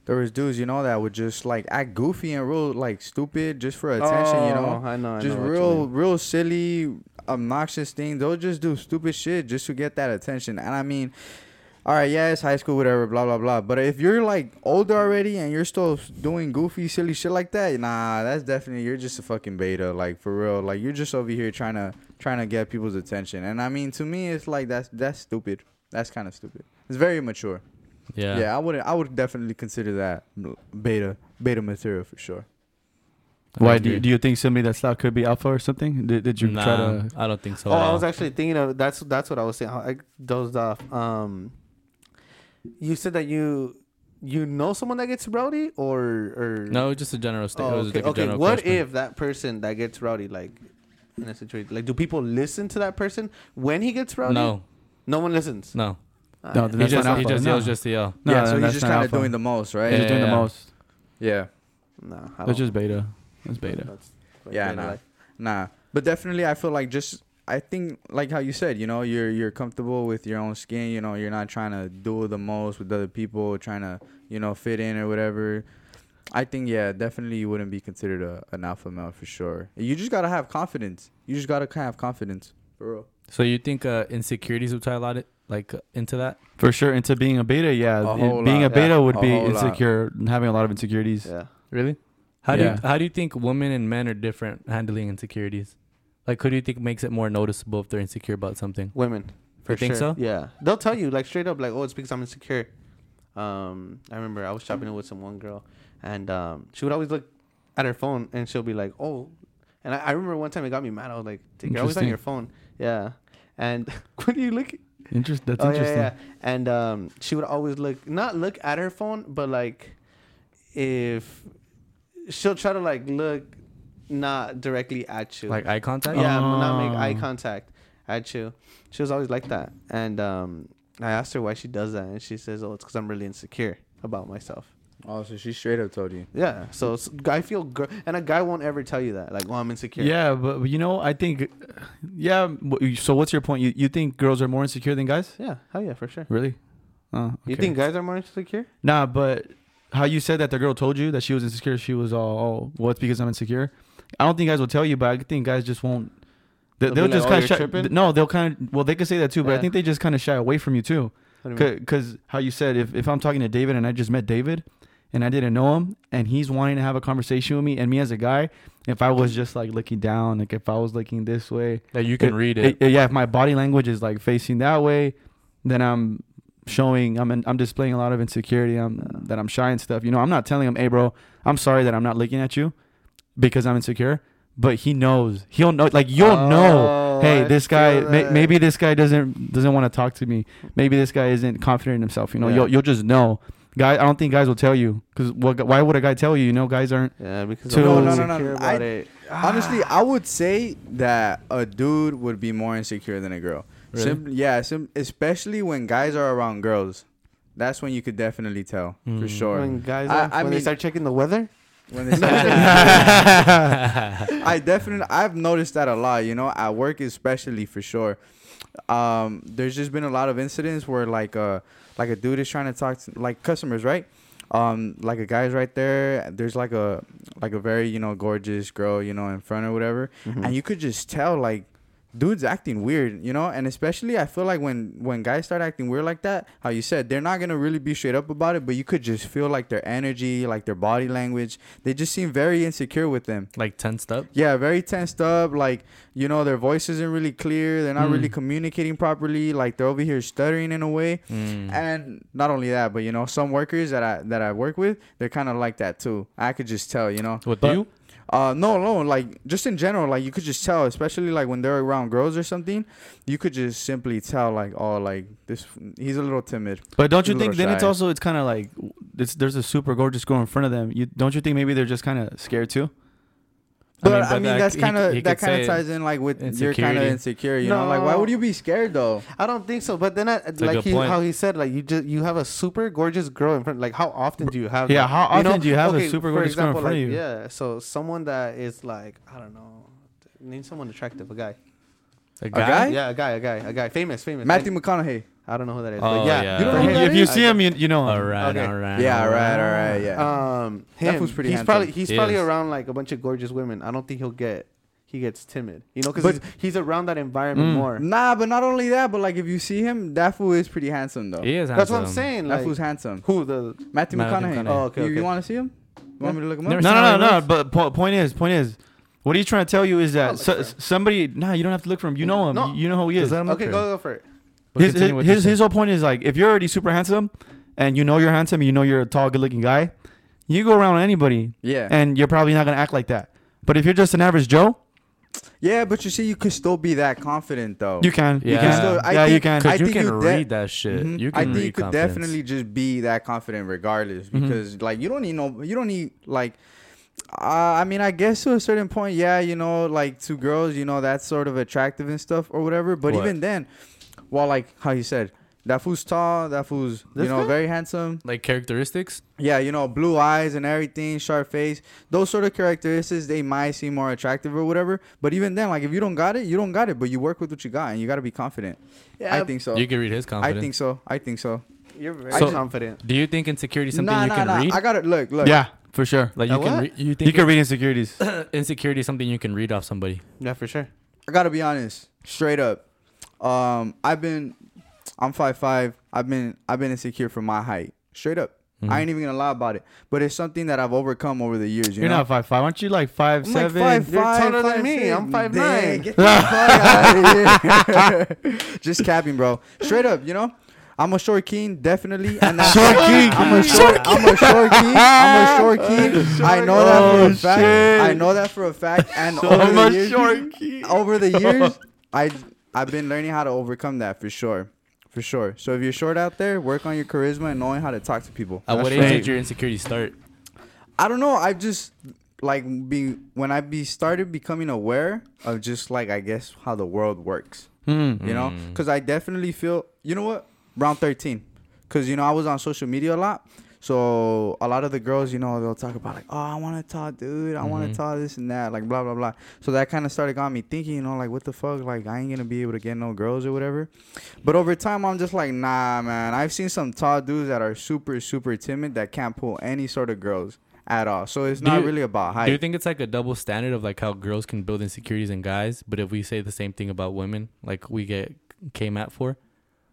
there was dudes, you know, that would just like act goofy and real like stupid just for attention, you know. Oh, I know. I just know real, real silly, obnoxious things. They'll just do stupid shit just to get that attention. And I mean, all right, yeah, it's high school, whatever, blah blah blah. But if you're like older already and you're still doing goofy, silly shit like that, nah, that's definitely you're just a fucking beta, like for real. Like you're just over here trying to trying to get people's attention. And I mean, to me, it's like that's that's stupid. That's kind of stupid. It's very immature. Yeah. Yeah, I would I would definitely consider that beta beta material for sure. Why do you, do you think somebody that's loud could be alpha or something? Did, did you nah, try to? I don't think so. Oh, at I was actually thinking of that's that's what I was saying. I dozed off. Um, you said that you you know someone that gets rowdy, or or no, just a general statement. Oh, it was okay. like a okay. general What question. if that person that gets rowdy, like in a situation, like do people listen to that person when he gets rowdy? No, no one listens. no. Ah, No, He just he alpha. just No. yells just to yell. No, yeah, so he's just kind of doing the most, right? He's Yeah, doing the most. Yeah. no, I That's don't- just beta. That's beta. that's like Yeah, beta nah. life. Nah, but definitely, I feel like just I think like how you said, you know, you're you're comfortable with your own skin. You know, you're not trying to do the most with other people, trying to you know fit in or whatever. I think yeah, definitely you wouldn't be considered a, an alpha male for sure. You just gotta have confidence. You just gotta kind of have confidence for real. So you think uh, insecurities would tie a lot of, like uh, into that? For sure, into being a beta, yeah. A It- being lot, a beta yeah. would A be whole lot. insecure, and having a lot of insecurities. Yeah. Really? How do you how do you think women and men are different handling insecurities? Like, who do you think makes it more noticeable if they're insecure about something? Women. For You think sure. so? Yeah. They'll tell you like straight up like, oh, it's because I'm insecure. Um, I remember I was shopping with some one girl, and um, she would always look at her phone, and she'll be like, oh, and I, I remember one time it got me mad. I was like, "You're always on your phone." Yeah. And <laughs> when are you look, Interest. That's Oh, yeah, interesting. yeah. And um, she would always look, not look at her phone, but like, if she'll try to like look not directly at you, Like eye contact. yeah, not make eye Oh. contact at you. She was always like that. And um, I asked her why she does that, and she says, "Oh, it's because I'm really insecure about myself." Oh, so she straight up told you. Yeah. So it's, I feel, gr- and a guy won't ever tell you that, like, "Oh, I'm insecure." Yeah, but but you know, I think, yeah. So what's your point? You you think girls are more insecure than guys? Yeah. Hell yeah, for sure. Really? Oh, You think guys are more insecure? Nah, but how you said that the girl told you that she was insecure, she was all, oh, well, it's because I'm insecure. I don't think guys will tell you, but I think guys just won't. They, They'll they'll just like, kind "Oh, of you're shy. tripping?" No, they'll kind of. Well, they could say that too, but I think they just kind of shy away from you too. What do you mean? Because how you said, if if I'm talking to David and I just met David, and I didn't know him, and he's wanting to have a conversation with me, and me as a guy, if I was just like looking down, like if I was looking this way, That you can it- read it. it- yeah, if my body language is like facing that way, then I'm showing I'm in, I'm displaying a lot of insecurity. I'm that I'm shy and stuff. You know, I'm not telling him, "Hey, bro, I'm sorry that I'm not looking at you because I'm insecure." But he knows. He'll know. Like you'll know. Oh, Hey, I this guy. May, maybe this guy doesn't doesn't want to talk to me. Maybe this guy isn't confident in himself. You know, Yeah. you'll you'll just know. Guy, I don't think guys will tell you because what? Why would a guy tell you? You know, guys aren't. Yeah, because To- I'm No, no, no, no, about I- it. <sighs> Honestly, I would say that a dude would be more insecure than a girl. Really? Sim- yeah, sim- especially when guys are around girls. That's when you could definitely tell for Mm. sure. When guys, I- are, I when they mean- start checking the weather. When they <laughs> <laughs> I definitely I've noticed that a lot, you know, at work especially for sure. Um, there's just been a lot of incidents where like uh like a dude is trying to talk to like customers, right? Um, like a guy's right there. There's like a like a very you know gorgeous girl, you know, in front or whatever, Mm-hmm. and you could just tell like dude's acting weird, you know, and especially I feel like when when guys start acting weird like that, how you said they're not gonna really be straight up about it, but you could just feel like their energy, like their body language, they just seem very insecure with them. like tensed up. Yeah, very tensed up. Like you know, their voice isn't really clear. They're not really Mm. communicating properly. Like they're over here stuttering in a way. Mm. And not only that, but you know, some workers that I that I work with, they're kind of like that too. I could just tell, you know. With But- you? Uh, no, no, like just in general, like you could just tell, especially like when they're around girls or something, you could just simply tell, like, oh, like this, he's a little timid. But don't you think then it's also it's kind of like it's, there's a super gorgeous girl in front of them. You don't you think maybe they're just kind of scared too? But I mean, uh, that- that's kind of that kind of ties in like with you're kind of insecure, you know. Like, why would you be scared though? I don't think so. But then, I, a like he, how he said, like you just you have a super gorgeous girl in front. Like how often do you have? Yeah, that? how You often do you have a super for gorgeous girl in example, front of like, you? Yeah, so someone that is like I don't know, name someone attractive, a guy. A guy? Yeah, a guy, a guy, a guy, famous, famous. Matthew Like, McConaughey. I don't know who that is. Oh, but yeah, yeah. You don't know If who that if you is? see him, you, you know him. All right, Okay. all right. Yeah, all right, all right, yeah. Um, That him. fool's pretty he's handsome. probably he's He probably is. around like a bunch of gorgeous women. I don't think he'll get. He gets timid, you know, because he's, he's around that environment Mm. more. Nah, but not only that, but like if you see him, that fool is pretty handsome though. He is handsome. That's what I'm handsome. saying. That Like, fool's handsome. who the Matthew Matthew McConaughey. McConaughey. Oh, okay, You, you okay. want to see him? You want me to look him up? Never No, seen no, how no, no. But po- point is, point is, what he's trying to tell you is that so, somebody. Nah, you don't have to look for him. You know him. No. You know who he is. Just let him look okay? Go go for it. But his his, his, his whole point is like if you're already super handsome and you know you're handsome, you know you're a tall, good-looking guy, you go around with anybody Yeah. and you're probably not gonna act like that. But if you're just an average Joe, yeah, but you see, you could still be that confident though. you can. You Yeah. can. Still- I yeah, you think- can. I Because you can you de- read that shit. Mhm. You I think read you could confidence. definitely just be that confident regardless Mhm. because like you don't need no you don't need like uh, I mean I guess to a certain point yeah you know like two girls you know that's sort of attractive and stuff or whatever but What? even then well like how you said that fool's tall that fool's you This know guy? very handsome Like characteristics. yeah you know blue eyes and everything sharp face those sort of characteristics they might seem more attractive or whatever but even then like if you don't got it you don't got it but you work with what you got and you got to be confident Yeah, I um, think so You can read his confidence. I think so I think so you're very So- confident. Do you think insecurity is something nah, you nah, can nah. read? I got it. Look, look. Yeah, for sure. like you can. what? Re- you think You can read insecurities. <clears throat> insecurity is something you can read off somebody? Yeah, for sure. I gotta be honest, straight up. Um, I've been, I'm five five. I've been, I've been insecure for my height. Straight up. Mhm. I ain't even gonna lie about it. But it's something that I've overcome over the years. You You're know? not five five. Aren't you like five I'm like seven? five You're five, taller than five, me. six. I'm five Dang, nine. Get the fuck out of here. <laughs> Just capping, bro. Straight up, you know. I'm a short king, definitely. And that's <laughs> Short king. I'm a short. <laughs> I'm a short king. I'm a short king. I know that for Oh, a fact. shit. I know that for a fact. And over the years, over the years, I I've been learning how to overcome that for sure. for sure. So if you're short out there, work on your charisma and knowing how to talk to people. At what That's age right. did your insecurity start? I don't know. I just like be when I be started becoming aware of just like I guess how the world works. Mm. You know, because I definitely feel. You know what? Round thirteen, because you know I was on social media a lot. So a lot of the girls, you know, they'll talk about like, oh, I want to talk, dude. I want Mhm. to talk this and that, like blah blah blah. So that kind of started got me thinking, you know, like what the fuck, like I ain't gonna be able to get no girls or whatever. But over time, I'm just like, nah, man. I've seen some tall dudes that are super super timid that can't pull any sort of girls at all. So it's Do not you- really about height. Do you think it's like a double standard of like how girls can build insecurities in guys, but if we say the same thing about women, like we get came at for?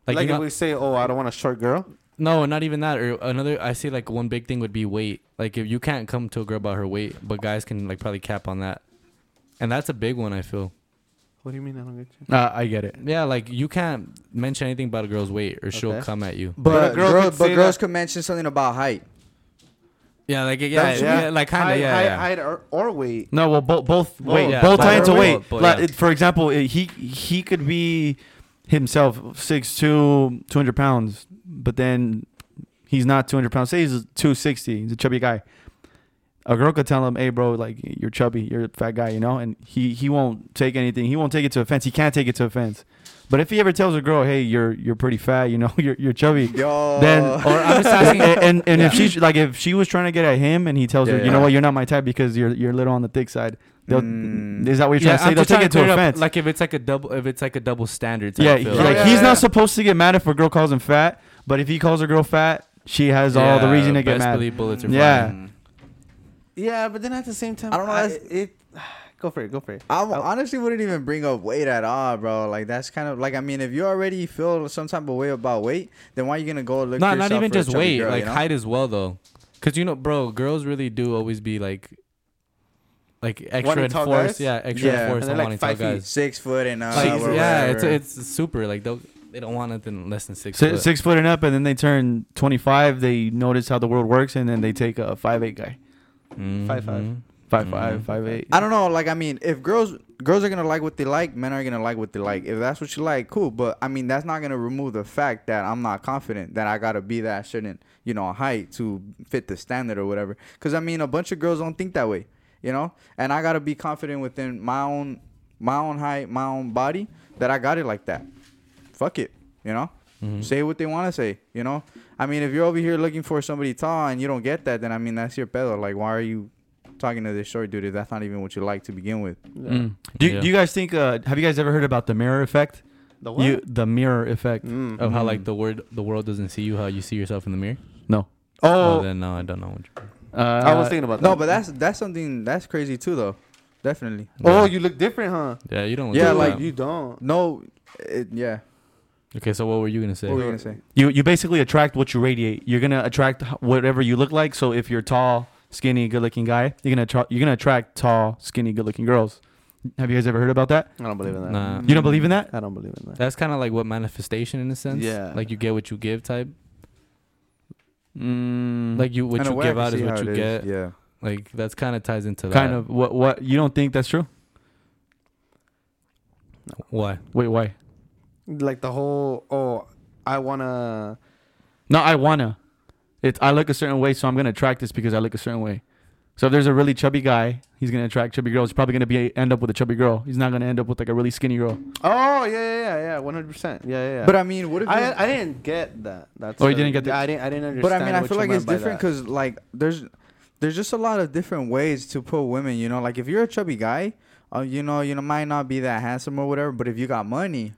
Like, you if know- we say, "Oh, I don't want a short girl." No, not even that. Or another, I say like one big thing would be weight. Like if you can't come to a girl about her weight, but guys can like probably cap on that, and that's a big one. I feel. What do you mean? I don't get you. Uh, I get it. Yeah, like you can't mention anything about a girl's weight, or she'll Okay. come at you. but But a girl girl, could but say girls that- could mention something about height. Yeah, like yeah, That's- yeah, like kind of height, yeah, height, yeah. height or, or weight. No, well, both both wait, yeah, both both. tie into Both, weight. both, Like, yeah. For example, it- he he could be himself 6'2", 200 pounds, but then he's not two hundred pounds. Say he's two sixty. He's a chubby guy. A girl could tell him, "Hey, bro, like you're chubby, you're a fat guy," you know, and he he won't take anything. He won't take it to offense. He can't take it to offense. But if he ever tells a girl, "Hey, you're you're pretty fat," you know, <laughs> you're you're chubby, Yo. then <laughs> Or I'm just asking. and and, and if she like if she was trying to get at him and he tells her, Yeah, you know what, you're not my type because you're you're a little on the thick side. They'll, Mm. Is that what you're trying to say? I'm They'll take it to clear up, offense. Like if it's like a double, if it's like a double standard. type yeah, feel. he- like Yeah, he's yeah. not supposed to get mad if a girl calls him fat, but if he calls a girl fat, she has all the reason to get best mad. believe bullets are Yeah. flying. Yeah, but then at the same time, I don't know, I, that's- it. <sighs> Go for it. Go for it. I I- honestly wouldn't even bring up weight at all, bro. Like that's kind of like I mean, if you already feel some type of way about weight, then why are you gonna go look? Not not yourself even for a just chubby weight, girl, like you know? height as well though. Cause you know, bro, girls really do always be like, like extra Wanting tall force. guys? Yeah, extra Yeah. in force And they're wanting like tall five feet. guys. six foot and uh, Like, whatever. yeah, it's it's super. Like they they don't want nothing less than six. Six, foot. six foot and up, and then they turn 25. They notice how the world works, and then they take a five eight guy, mm-hmm. Five, five. Five five, mm-hmm. five eight. I don't know. Like I mean, if girls girls are gonna like what they like, men are gonna like what they like. If that's what you like, cool. But I mean, that's not gonna remove the fact that I'm not confident that I gotta be that certain you know height to fit the standard or whatever. Because I mean, a bunch of girls don't think that way, you know. And I gotta be confident within my own my own height, my own body that I got it like that. Fuck it, you know. Mhm. Say what they want to say, you know. I mean, if you're over here looking for somebody tall and you don't get that, then I mean that's your pedo. Like, why are you talking to this short dude if that's not even what you like to begin with? Mm. Do, you, Yeah. do you guys think? Uh, have you guys ever heard about the mirror effect? The what? You the mirror effect. Mm. Of how like the word the world doesn't see you, how you see yourself in the mirror. No. Oh, Oh, then no, I don't know. What you're- Uh, I was thinking about that. No, but that's that's something that's crazy too, though. Definitely. Oh, you look different, huh? yeah, you don't. Look Yeah, like, like that. you don't. No, it, yeah. Okay, so what were you gonna say? What were you gonna say? you you basically attract what you radiate. You're gonna attract whatever you look like. So if you're tall, skinny, good-looking guy, you're gonna attra- you're gonna attract tall, skinny, good-looking girls. Have you guys ever heard about that? I don't believe in that. Nah. You don't believe in that? I don't believe in that. That's kind of like what manifestation in a sense. Yeah. Like you get what you give type. Mm, Like you what you give out is what you it get. Yeah. Like that's kind of ties into that. kind of what what you don't think that's true? Why? Wait, why? Like the whole. Oh, I wanna. No, I wanna. It's I look a certain way, so I'm gonna attract this because I look a certain way. So if there's a really chubby guy, he's gonna attract chubby girls. He's probably gonna be end up with a chubby girl. He's not gonna end up with like a really skinny girl. Oh yeah, yeah, yeah, yeah, one hundred percent. Yeah, yeah. yeah. But I mean, what if? I you- I didn't get that. That's Oh, you didn't get that? I didn't. I didn't understand. But I mean, I feel like it's different because like there's there's just a lot of different ways to put women. You know, like if you're a chubby guy, uh, you know, you know, might not be that handsome or whatever. But if you got money,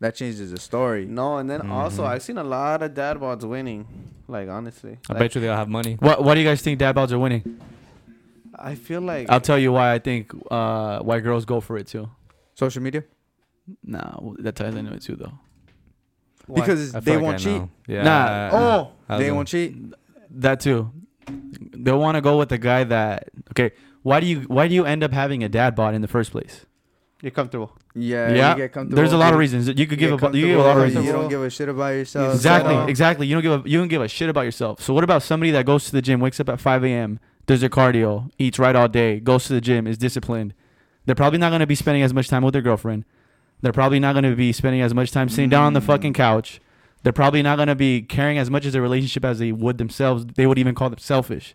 that changes the story. No, and then also Mhm. I've seen a lot of dad bods winning. Like honestly, I Like, bet you they all have money. What What do you guys think dad bods are winning? I feel like I'll tell you why I think uh, why girls go for it too. Social media Nah, that ties into it too though. why? because they like won't I cheat. know. Yeah. Nah. Oh I They was won't cheat. That too. They'll want to go with the guy that. Okay, why do you why do you end up having a dad bod in the first place? You're comfortable. Yeah, yeah, get comfortable. there's a lot of reasons. You could give a you give a lot of reasons. You don't give a shit about yourself. Exactly, so- exactly. You don't give a you don't give a shit about yourself. So what about somebody that goes to the gym, wakes up at 5 a.m., does their cardio, eats right all day, goes to the gym, is disciplined? They're probably not going to be spending as much time with their girlfriend. They're probably not going to be spending as much time sitting down on the Mm. fucking couch. They're probably not gonna be caring as much as their relationship as they would themselves. They would even call them selfish.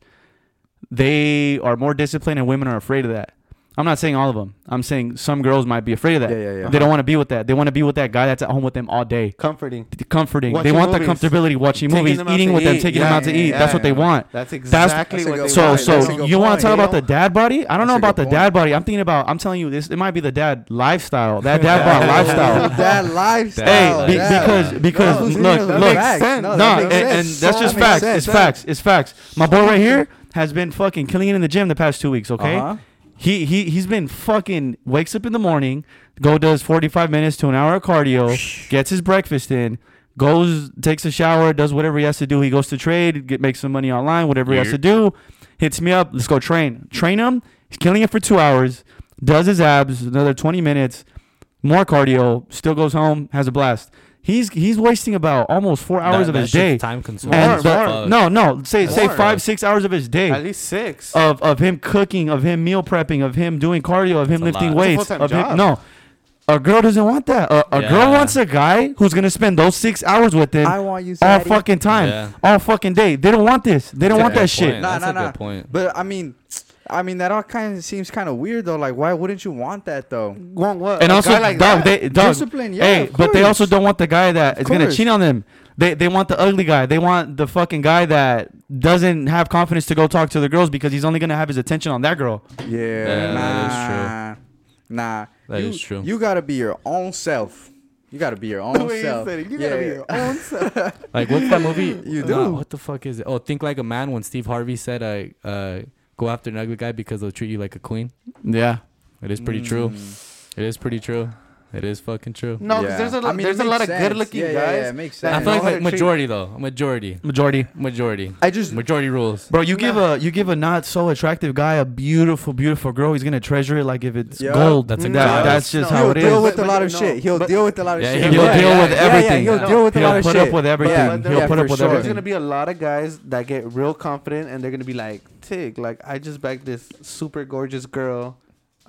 They are more disciplined, and women are afraid of that. I'm not saying all of them. I'm saying some girls might be afraid of that. Yeah, yeah, yeah. They don't want to be with that. They want to be with that guy that's at home with them all day, Comforting. comforting. they Watching want the comfortability, watching Taking movies, eating with them, eat. taking them Yeah, out to eat. yeah, that's what they want. That's That's exactly a what they So, want. so That's good you want to talk about the dad body? I don't That's know about the point. dad body. I'm thinking about. I'm telling you this. It might be the dad lifestyle. That dad <laughs> bod lifestyle. <laughs> that lifestyle. Hey, because because look look. No, and, makes and sense. that's just facts. It's facts. It's facts. My boy right here has been fucking killing it in the gym the past two weeks. Okay, Uh-huh. He he he's been fucking wakes up in the morning, go does 45 minutes to an hour of cardio, gets his breakfast in, goes takes a shower, does whatever he has to do. He goes to trade, get make some money online, whatever he has to do. Hits me up. Let's go train. Train him. He's killing it for two hours. Does his abs another 20 minutes, more cardio. Still goes home, has a blast. He's he's wasting about almost four hours That- of that his day. Time consuming. And the- no, no, say say More. five six hours of his day At least six. of of him cooking, of him meal prepping, of him doing cardio, of him That's a lifting lot. weights, That's a full-time of him. job. No, a girl doesn't want that. A, a girl Yeah. wants a guy who's gonna spend those six hours with him I want you. all Zaddy. fucking time, Yeah. all fucking day. They don't want this. They don't That's want a that shit. point. Nah, That's nah, a nah. good point. But I mean, I mean that all kind of seems kind of weird though. Like, why wouldn't you want that though? Want what? And A also, like dog, that? they, dog, Discipline, yeah, hey, of but they also don't want the guy that is gonna cheat on them. They they want the ugly guy. They want the fucking guy that doesn't have confidence to go talk to the girls because he's only gonna have his attention on that girl. Yeah, Yeah, nah, that nah. That you, is true. You gotta be your own self. You gotta be your own The way you self. said it, you gotta be your own <laughs> self. Like what's that movie? You Uh, do. what the fuck is it? Oh, Think Like a Man. When Steve Harvey said, "I uh, go after an ugly guy because they'll treat you like a queen." Yeah. It is pretty true. Mm. It is pretty true. It is fucking true. No, 'cause Yeah. there's a I lot, mean, there's it a lot makes of good-looking Yeah, yeah, guys. yeah, it makes that I sense. feel know like how like to treat- majority though. Majority. Majority. Majority. I just Majority rules. Bro, you give a you give a not so attractive guy a beautiful, beautiful girl. He's gonna treasure it like if it's Yeah. gold. That's that, exactly- that's just No, how he'll it deal is. with But- a lot of but shit. He'll but- deal with a lot of Yeah, shit. he'll He'll Yeah, deal yeah, with yeah, everything. Yeah, he'll deal with a He'll lot of put shit. up with everything. But He'll yeah, put for up with sure. There's everything. gonna be a lot of guys that get real confident and they're gonna be like, "Tig, like I just bagged this super gorgeous girl.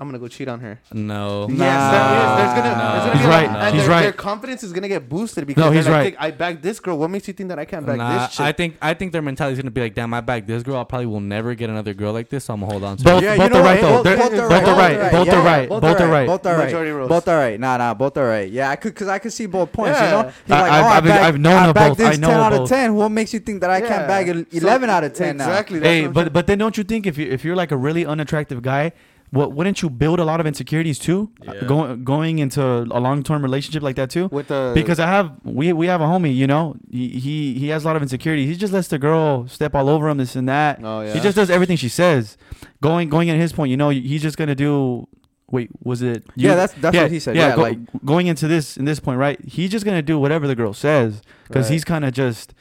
I'm gonna go cheat on her." No. Nah. Yes, there is. There's gonna, No. there's gonna He's be right. lot- and He's their, right. Their confidence is gonna get boosted because No, they're he's like, right. "Tig, I bagged this girl. What makes you think that I can't bag Nah, this chick? I think I think their mentality is gonna be like, damn, I bagged this girl. I probably will never get another girl like this. So I'm gonna hold on to. Both- it. Yeah, both know are what? right, though. Both- They're- both both are are right. right. Both are right. Both are right. Both are Majority right. rules. Both are right. Nah, nah. Both are right. Yeah, I could, cause I could see both points. Yeah. You know, He's I- like, I've- oh, I I've- bagged- I've known I of bagged both. This I know ten of out of both. ten. What makes you think that I Yeah. can't bag an So- eleven out of ten? Exactly. that's Hey, what I'm but but then don't you think if you if you're like a really unattractive guy, what wouldn't you build a lot of insecurities too? Yeah. Going going into a long term relationship like that too? with the Because I have we we have a homie, you know, he, he he has a lot of insecurity. He just lets the girl step all over him, this and that. oh yeah, He just does everything she says. Going going at his point, you know, he's just gonna do. Wait, was it? you- Yeah, that's that's what he said. Yeah, go- like going into this in this point, right? He's just gonna do whatever the girl says because Right. he's kind of just.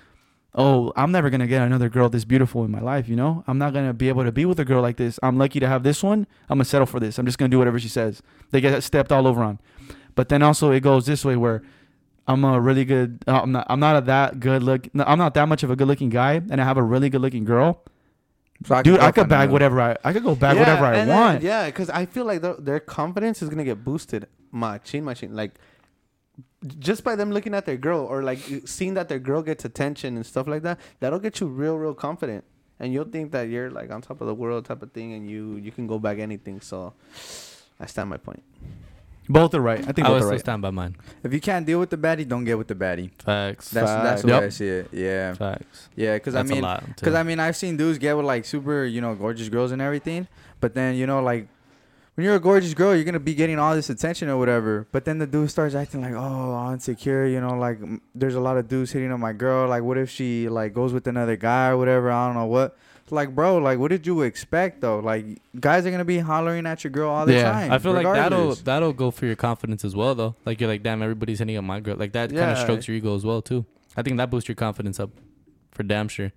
Oh, I'm never gonna get another girl this beautiful in my life. You know, I'm not gonna be able to be with a girl like this. I'm lucky to have this one. I'm gonna settle for this. I'm just gonna do whatever she says. They get stepped all over on. But then also it goes this way where I'm a really good. Uh, I'm not. I'm not a that good look. I'm not that much of a good looking guy, and I have a really good looking girl. so I Dude, I could bag whatever I. I could go bag Yeah, whatever I then- want. yeah, because I feel like their, their confidence is gonna get boosted. Machine, machine. Like just by them looking at their girl or like seeing that their girl gets attention and stuff like that, that'll get you real, real confident. And you'll think that you're like on top of the world type of thing, and you you can go back anything. So I stand my point. Both are right. I think I both are still right. stand by mine. If you can't deal with the baddie, don't get with the baddie. Facts. That's that's the Facts. way I see it. Yeah, Facts. yeah. Because I mean. Because I mean, I've seen dudes get with like super, you know, gorgeous girls and everything. But then, you know, like when you're a gorgeous girl, you're gonna be getting all this attention or whatever. But then the dude starts acting like, oh, I'm insecure. You know, like there's a lot of dudes hitting on my girl. Like, what if she like goes with another guy or whatever? I don't know what. Like, bro, like, what did you expect though? Like, guys are gonna be hollering at your girl all the Yeah. time. I feel like that'll regardless. that'll go for your confidence as well, though. Like you're like, damn, everybody's hitting on my girl. Like that kind of strokes your ego as well, too. I think that boosts your confidence up, for damn sure.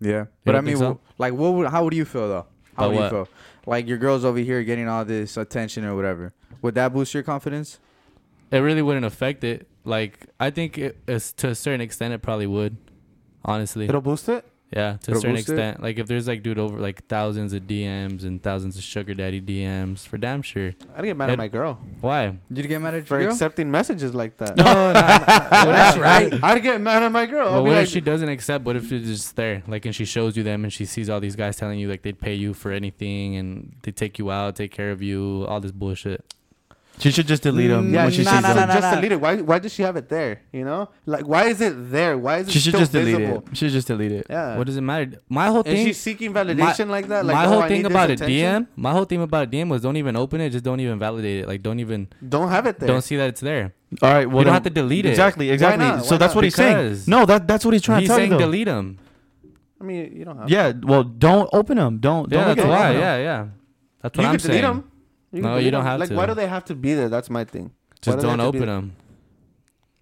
Yeah, but I mean, so? wh- like, what would how would you feel though? How About would you what? feel? Like your girl's over here getting all this attention or whatever. Would that boost your confidence? It really wouldn't affect it. Like I think it is to a certain extent, it probably would. Honestly, It'll boost it. Yeah, to a certain boost it? extent. Like if there's like dude over like thousands of DMs and thousands of sugar daddy DMs, for damn sure. I'd get mad It- at my girl Why? Did you get mad at for your girl? accepting messages like that. No, no, no. <laughs> Well, that's right. I'd get mad at my girl. Well, I'll be what like, if she doesn't accept? What if it's just there, like, and she shows you them, and she sees all these guys telling you like they'd pay you for anything, and they take you out, take care of you, all this bullshit. She should just delete them. Yeah, when she she nah, sees nah, them. nah, should nah, just delete it. Why? Why does she have it there? You know, like why is it there? Why is it She should still just delete visible? it. She should just delete it. Yeah. What does it matter? My whole and thing, she's seeking validation like that. Like my oh, whole I thing about a attention. DM, my whole thing about a DM was don't even open it, just don't even validate it. Like, don't even, Don't have it there. don't see that it's there. All right. Well, you don't then- have to delete it. Exactly. Exactly. not? So that's not? what he's saying. No, that that's what he's trying He's to tell saying you. though. delete them. I mean, you don't have. Yeah. Well, don't open them. Don't. Yeah, don't that's at why. Yeah, yeah. That's what I'm can delete saying. Them. No, can you delete don't have like, to. Like, why do they have to be there? That's my thing. Just do don't have open them.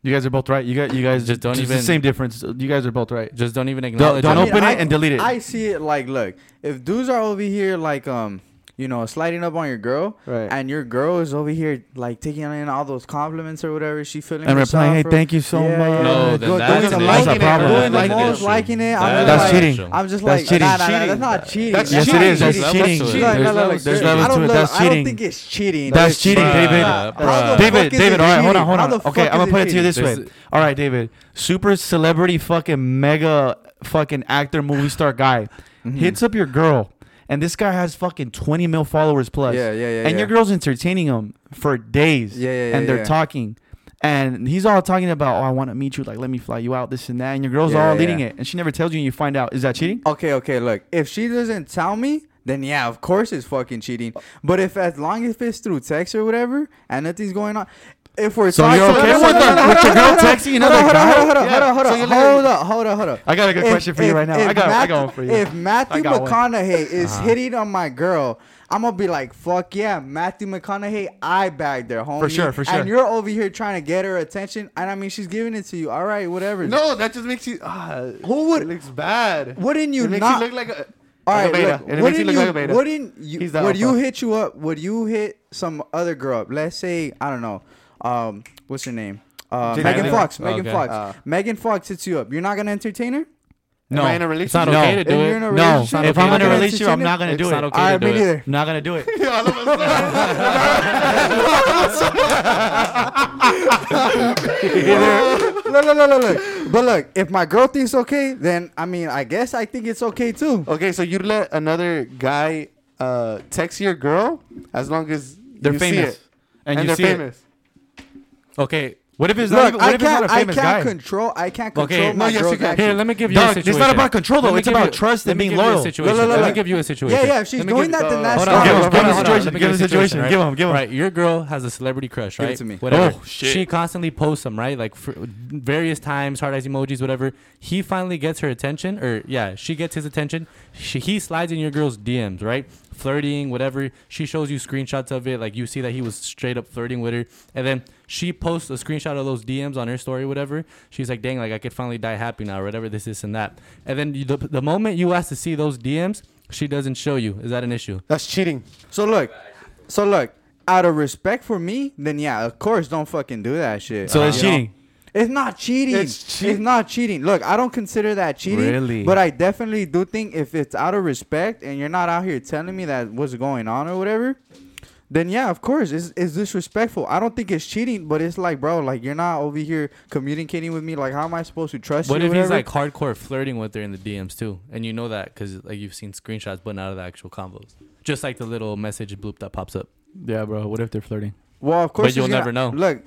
You guys are both right. You guys. You guys Just don't it's even- the same difference. You guys are both right. Just don't even Don't, don't I mean, open I- it and delete it. I see it like, look, if dudes are over here like, um, you know, sliding up on your girl, Right. and your girl is over here like taking in all those compliments or whatever, she feeling and replying, hey, or- thank you so Yeah, much. yeah, No, then Go- that's doing an the issue. liking That's a problem. doing the That's most issue. liking it. I'm That's just like, cheating. I'm just That's like, cheating. Nah, nah, nah, Cheating. that's not cheating. That's Yes, cheating. it is. That's There's cheating. levels to There's look, look, levels to it. levels I don't to it. look- That's I don't think it's cheating. That's cheating, cheating. David. Bruh, How the bruh. David, David, all right, hold on, hold on. Okay, I'm gonna put it to you this way. All right, David, super celebrity, fucking mega, fucking actor, movie star guy Mhm. hits up your girl, and this guy has fucking 20 mil followers plus. Yeah, yeah, yeah. and yeah. your girl's entertaining him for days. Yeah, yeah, yeah, and they're yeah. talking. And he's all talking about, oh, I want to meet you. Like, let me fly you out, this and that. And your girl's all leading it. And she never tells you, and you find out. Is that cheating? Okay, okay, look. If she doesn't tell me, then yeah, of course it's fucking cheating. But if as long as it's through text or whatever and nothing's going on, if we're So talking, you're okay Hold with the- with your girl on, hold on, texting another hold on, guy? Hold on, hold on, hold So on, you're hold like- on, hold on, hold on. I got a good If- question for you right now. I got, I got one for you. If Matthew I got one. McConaughey is Uh-huh. hitting on my girl, I'm gonna be like, fuck yeah, Matthew McConaughey, I bagged her, homie. For sure, for sure. And you're over here trying to get her attention, and I mean, she's giving it to you. All right, whatever. No, that just makes you. Ah, Who would- It looks bad. Wouldn't you it makes not? you look like a. All like beta. look, And it makes you wouldn't you, like wouldn't you, He's the would you hit you up? Would you hit some other girl up? Let's say I don't know. Um, what's her name? Uh, Jenny Megan Aniston? Fox. Megan Okay. Fox. Uh, Megan Fox hits you up. You're not gonna entertain her? no. Am I in a It's relationship? not No. okay to If do you're it. in a No, relationship, if okay I'm in to a do it. relationship, I'm not gonna It's do not it. okay to right, do me it. neither. I'm not gonna do it. <laughs> All of a sudden. <laughs> look, look, look, look, look. But look, if my girl thinks okay, then I mean, I guess I think it's okay too. okay, so you let another guy uh, text your girl as long as They're you see famous, it. and, and, you they're see it. famous. Okay, What if it's not? Look, Even, what I if it's not can't, a I famous can't guy? control. I can't Okay, control no, my yes, you girl's can. actions. here, let me give you a Dog, situation. it's not about control though. Let me It's give about you- trust let and me being give you a loyal. situation. Look, look, Let me look. give you a situation. Yeah, yeah. If she's Let me doing give- that, then oh, that's Hold Give on, hold give on, him hold on, situation. let me Give him the situation. right? Give him, give him. Right, your girl has a celebrity crush, Give it to me. Whatever. Oh, shit. She constantly posts them, right? Like for various times, heart eyes emojis, whatever. He finally gets her attention, or yeah, she gets his attention. She, he slides in your girl's DMs, right? Flirting, whatever. She shows you screenshots of it, like you see that he was straight up flirting with her, and then she posts a screenshot of those DMs on her story, whatever. She's like, "Dang, like I could finally die happy now, or whatever. This, this, and that." And then you, the, the moment you ask to see those DMs, she doesn't show you. Is that an issue? That's cheating. So look, so look. Out of respect for me, then yeah, of course, don't fucking do that shit. So Uh, it's you know? Cheating. It's not cheating. It's It's, not cheating. Look, I don't consider that cheating. Really? But I definitely do think if it's out of respect and you're not out here telling me that what's going on or whatever, then yeah, of course, it's, it's disrespectful. I don't think it's cheating, but it's like, bro, like you're not over here communicating with me. Like, how am I supposed to trust What you? What if he's like hardcore flirting with her in the DMs too, and you know that because like you've seen screenshots, but not of the actual combos, just like the little message bloop that pops up. Yeah, bro. What if they're flirting? well, of course, But you'll gonna- never know. Look,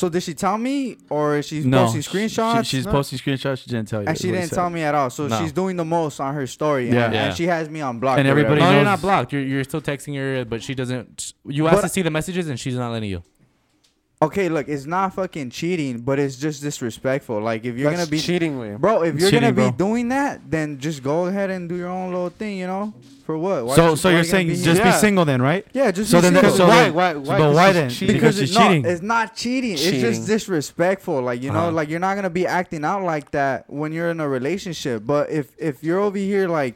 so did she tell me, or is she no, posting screenshots? She, she's No? posting screenshots. She didn't tell you. And she is what he didn't tell me at all. So No. she's doing the most on her story. Yeah. And, Yeah. and she has me on block. And or everybody No, whatever. you're not blocked. You're you're still texting her, but she doesn't. You ask But- to see the messages, and she's not letting you. Okay, look, it's not fucking cheating, but it's just disrespectful. Like if you're That's gonna be cheating, way. Bro, if you're gonna be bro. doing that, then just go ahead and do your own little thing, you know? For what? Why So, you- so why you're gonna saying be- just Yeah. be single then, right? yeah, just so be then- single. so why, then- why, so- why? but 'Cause why she's then? cheating. Because because she's no, cheating. it's not cheating. It's Cheating. just disrespectful. Like you know, Uh-huh. like you're not gonna be acting out like that when you're in a relationship. But if if you're over here like,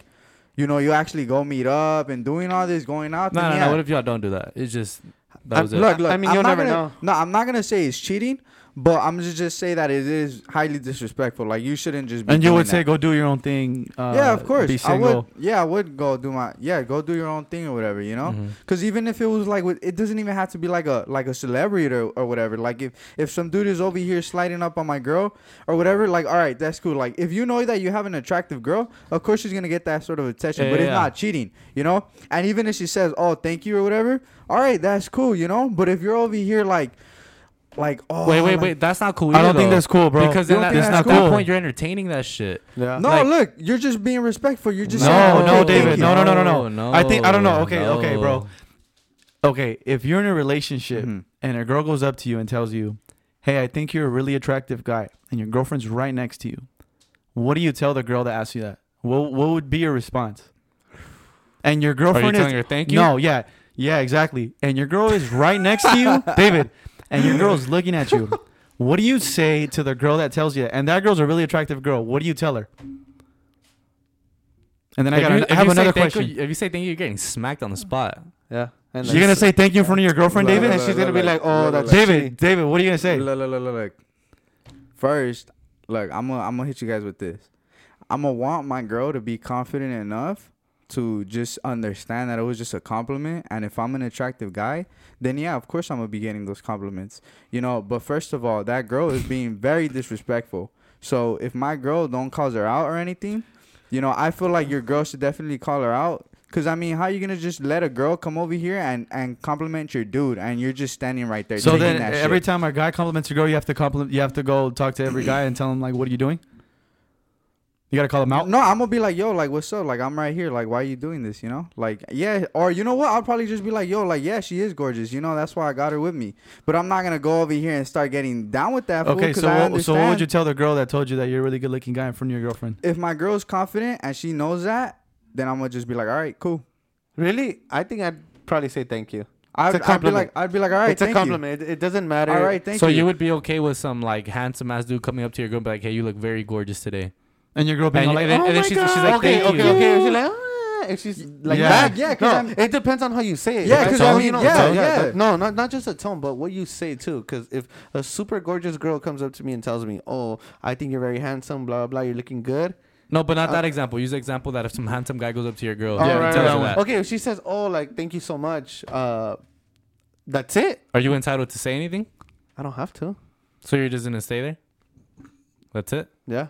you know, you actually go meet up and doing all this, going out. No, then no, yeah. no. What if y'all don't do that? It's just that I- was it. Look, look. I mean, I'm you'll not never gonna, know. No, I'm not gonna say it's cheating, But I'm just just say that it is highly disrespectful. Like you shouldn't just. Be And you doing would say, that. go do your own thing. Uh, yeah, of course. Be I single. would. Yeah, I would go do my. Yeah, go do your own thing or whatever. You know. Mhm. Cause even if it was like, with, it doesn't even have to be like a like a celebrity or, or whatever. Like if if some dude is over here sliding up on my girl or whatever, like all right, that's cool. Like if you know that you have an attractive girl, of course she's gonna get that sort of attention. Yeah, but yeah, it's yeah. not cheating, you know. And even if she says, "Oh, thank you" or whatever, all right, that's cool, you know. But if you're over here like, like oh, Wait, wait, like- wait. That's not cool. I don't either, think that's cool, bro. Because You then don't that, think at that's that point you're entertaining that shit. Yeah. No, like- look, you're just being respectful. You're just No, saying, no, David, no, no, no, no, no. No, I think- I don't know. Okay, no. okay, bro. okay, if you're in a relationship Mhm. and a girl goes up to you and tells you, "Hey, I think you're a really attractive guy," and your girlfriend's right next to you, what do you tell the girl that asks you that? What What would be your response? And your Are you girlfriend telling is her thank you? no, yeah, yeah, exactly. And your girl is right next to you, <laughs> David, and your girl's <laughs> looking at you. What do you say to the girl that tells you? And that girl's a really attractive girl. What do you tell her? And then I, got you- I have you say another thank you- question. if you say thank you, you're getting smacked on the spot. Yeah. And You're gonna say thank you in front of your girlfriend, Look, David? and she's gonna be like, "Oh, that's. David, David, what are you gonna say? Look, look, look, look, look. First, look, I'm gonna I'm gonna hit you guys with this. I'm gonna want my girl to be confident enough to just understand that it was just a compliment, and if I'm an attractive guy, then yeah, of course I'm gonna be getting those compliments, you know. But first of all, that girl is being very disrespectful. So if my girl don't call her out or anything, you know, I feel like your girl should definitely call her out. Cause I mean, how you gonna just let a girl come over here and and compliment your dude, and you're just standing right there? So then, every shit? time a guy compliments a girl, you have to compliment. You have to go talk to every guy and tell him like, "What are you doing?" You gotta call him out. No, I'm gonna be like, yo, like, what's up? Like, I'm right here. Like, why are you doing this? You know, like, yeah, or you know what? I'll probably just be like, yo, like, yeah, she is gorgeous. You know, that's why I got her with me. But I'm not gonna go over here and start getting down with that. fool, so I what, so what would you tell the girl that told you that you're a really good looking guy in front of your girlfriend? If my girl's confident and she knows that, then I'm gonna just be like, all right, cool. Really? I think I'd probably say thank you. I'd, a I'd be like, I'd be like, all right, it's a thank compliment. It, it doesn't matter. All right, thank so you. So you would be okay with some like handsome ass dude coming up to your girl and be like, "Hey, you look very gorgeous today." And your girl being And all you- like, and then- "Oh and then she's- she's like, okay, okay, you. okay. She's like, ah, if she's like Yeah. that. Yeah, 'cause no, I'm- it depends on how you say it. Yeah, because I mean, you know, yeah, so, yeah. that- no, not not just a tone, but what you say too. Because if a super gorgeous girl comes up to me and tells me, "Oh, I think you're very handsome," blah blah blah, you're looking good. No, but not Uh, that example. Use the example that if some handsome guy goes up to your girl, Yeah, right, tells right, her right. that, Okay, if she says, "Oh, like thank you so much," uh, that's it. are you entitled to say anything? I don't have to. So you're just gonna stay there? That's it. Yeah.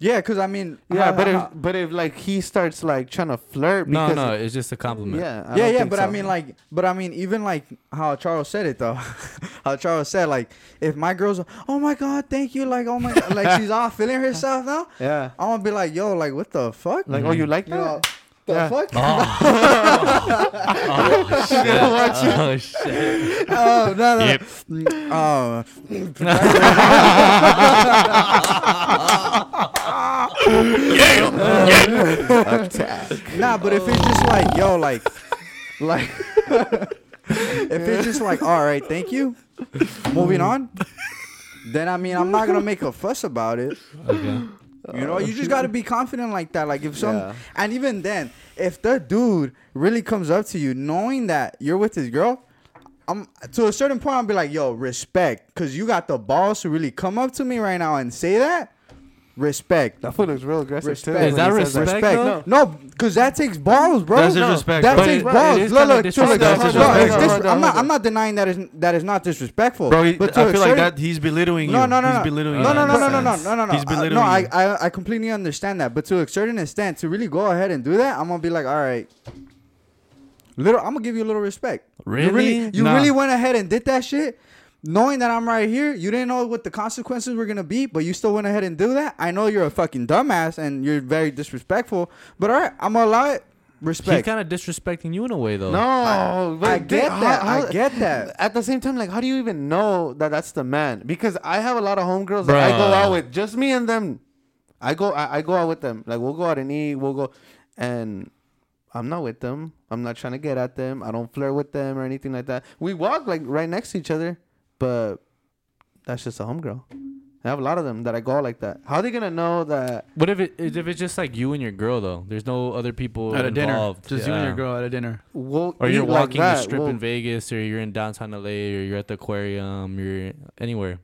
Yeah, because I mean, Yeah, how- but if how- but if like he starts like trying to flirt, No, because no, it's just a compliment. yeah, I yeah, yeah, think but I mean, like, but I mean, even like how Charles said it though, <laughs> how Charles said, like, if my girl's, oh my god, thank you, like, oh my, like she's all feeling <laughs> herself now, yeah, I'm gonna be like, yo, like, what the fuck? like oh, you like you know, the Yeah. fuck? Oh, <laughs> oh shit. oh no, no. Yep. Mm, oh, nah, but if it's just like, yo, like, like, <laughs> if it's just like, all right, thank you, moving on, then I mean, I'm not gonna make a fuss about it. Okay. You know, you just gotta be confident like that. Like if some, Yeah. and even then, if the dude really comes up to you, knowing that you're with his girl, I'm to a certain point, I'll be like, yo, respect, cause you got the balls to really come up to me right now and say that. Respect. That fool looks real aggressive too. Is that when he respect? Respect. No, cause that takes balls, bro. That's no. disrespect, That bro. takes But- balls. it is Look, kinda look, look, look, disrespectful. look, That's it's disrespectful. dis- I'm not. I'm not denying that is that is not disrespectful. Bro, he, but to I a feel like certain- that he's belittling you. No, no, no, he's no. belittling No, you. no, in no, that no, no, no, sense. no, no, no. He's uh, I- belittling no, I, you. I, I completely understand that, but to a certain extent, to really go ahead and do that, I'm gonna be like, all right, little, I'm gonna give you a little respect. You Really? really, you Nah. really went ahead and did that shit, knowing that I'm right here. You didn't know what the consequences were gonna be, but you still went ahead and do that. I know you're a fucking dumbass and you're very disrespectful, but all right, I'm gonna allow it. Respect. He's kind of disrespecting you in a way, though. No, but I get how- that. how- I get that. <laughs> At the same time, like, how do you even know that that's the man? Because I have a lot of homegirls that I go out with, just me and them. I go, I, I go out with them. Like, we'll go out and eat. We'll go, and I'm not with them. I'm not trying to get at them. I don't flirt with them or anything like that. We walk like right next to each other, but that's just a homegirl. I have a lot of them that I go out like that. How are they gonna know that? What if it if it's just like you and your girl though? There's no other people at a dinner, involved. just you and your girl at a dinner. We'll Or you're eat like walking the strip We'll- in Vegas, or you're in downtown LA, or you're at the aquarium, you're anywhere.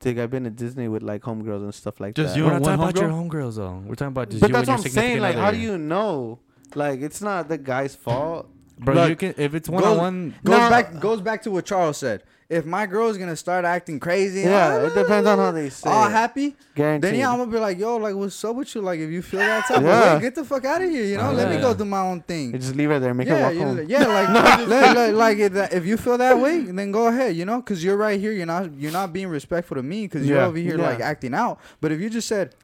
Dig, I've been to Disney with like homegirls and stuff like Just that. you We're and not one talking about your homegirls though. We're talking about just but you that's and what I'm saying. significant Like, how do you know? Like, it's not the guy's fault. bro? Look, you can if it's go- one on one. Goes No. back goes back to what Charles said. If my girl's gonna start acting crazy, Yeah, ah, it depends on how they say. all it. happy, Guaranteed. then yeah, I'm gonna be like, yo, like, what's up with you? Like, if you feel that type Yeah. of way, get the fuck out of here. You know, Oh, let me go do my own thing. You just leave her there, make her yeah, walk you- home. yeah, <laughs> like, like, like, if, you feel that way, then go ahead, you know, because you're right here. You're not, you're not being respectful to me because you're Yeah. over here Yeah. like acting out. But if you just said,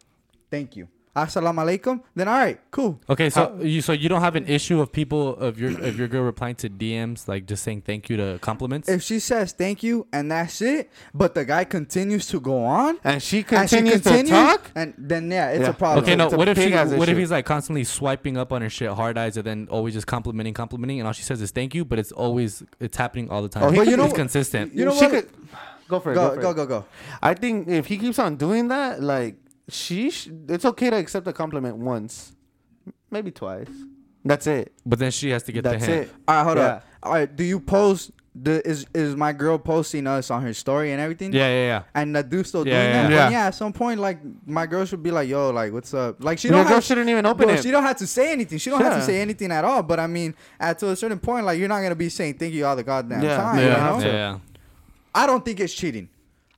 "Thank you, assalamu alaikum," then all right, cool. Okay, so you so you don't have an issue of people of your of your girl replying to DMs like just saying thank you to compliments. If she says thank you and that's it, but the guy continues to go on, And she and continues she continues, to talk. and then yeah, it's Yeah. a problem. Okay, no. What if she? big-ass What if he's like constantly swiping up on her shit, hard eyes, and then always just complimenting, complimenting, and all she says is thank you, but it's always it's happening all the time. Oh, he But you know what- consistent. You know She what? could- go for it. Go, Go, for go, it. go, go. I think if he keeps on doing that, like she, sh- it's okay to accept a compliment once, maybe twice. That's it. But then she has to get That's the hint. it. All right, hold Yeah. up. All right, do you post the is is my girl posting us on her story and everything? Yeah, yeah, yeah. And the dude still Yeah, doing yeah, that? yeah. Then yeah, at some point, like my girl should be like, "Yo, like, what's up?" Like she Your don't girl have, shouldn't even open bro, it. she don't have to say anything. She don't have to say anything at all. But I mean, at to a certain point, like you're not gonna be saying thank you all the goddamn Yeah. time. Yeah. You Yeah, know? yeah. I don't think it's cheating.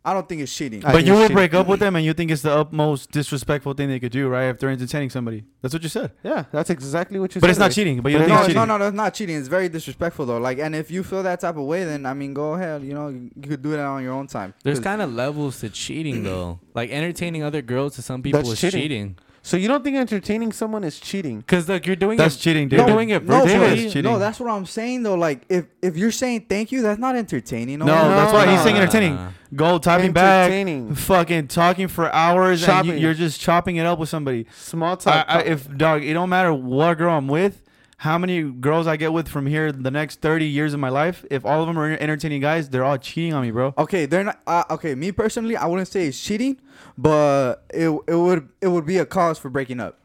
I don't think it's cheating. I But think you it's would cheating. break up with them, and you think it's the utmost disrespectful thing they could do, right? If they're entertaining somebody, that's what you said. yeah, that's exactly what you said. But it's not cheating. But you But don't it's think no, it's no, cheating. no, that's not cheating. It's very disrespectful though. Like, and if you feel that type of way, then I mean, go ahead. You know, you could do that on your own time. There's 'Cause- kind of levels to cheating though. Like entertaining other girls to some people That's is cheating. cheating. So you don't think entertaining someone is cheating? Cause like you're doing it. That's it. cheating, dude. You're David. doing it No, virtually. but- That's cheating. no, that's what I'm saying though. Like, if if you're saying thank you, that's not entertaining. No, no, that's why he's no, saying entertaining. Nah. Go typing back, fucking talking for hours, and Chopping. you, you're just chopping it up with somebody. Small I, talk. I, if dog, it don't matter what girl I'm with, how many girls I get with from here the next 30 years of my life. If all of them are entertaining guys, they're all cheating on me, bro. Okay, they're not. Uh, okay, me personally, I wouldn't say it's cheating, but it it would it would be a cause for breaking up.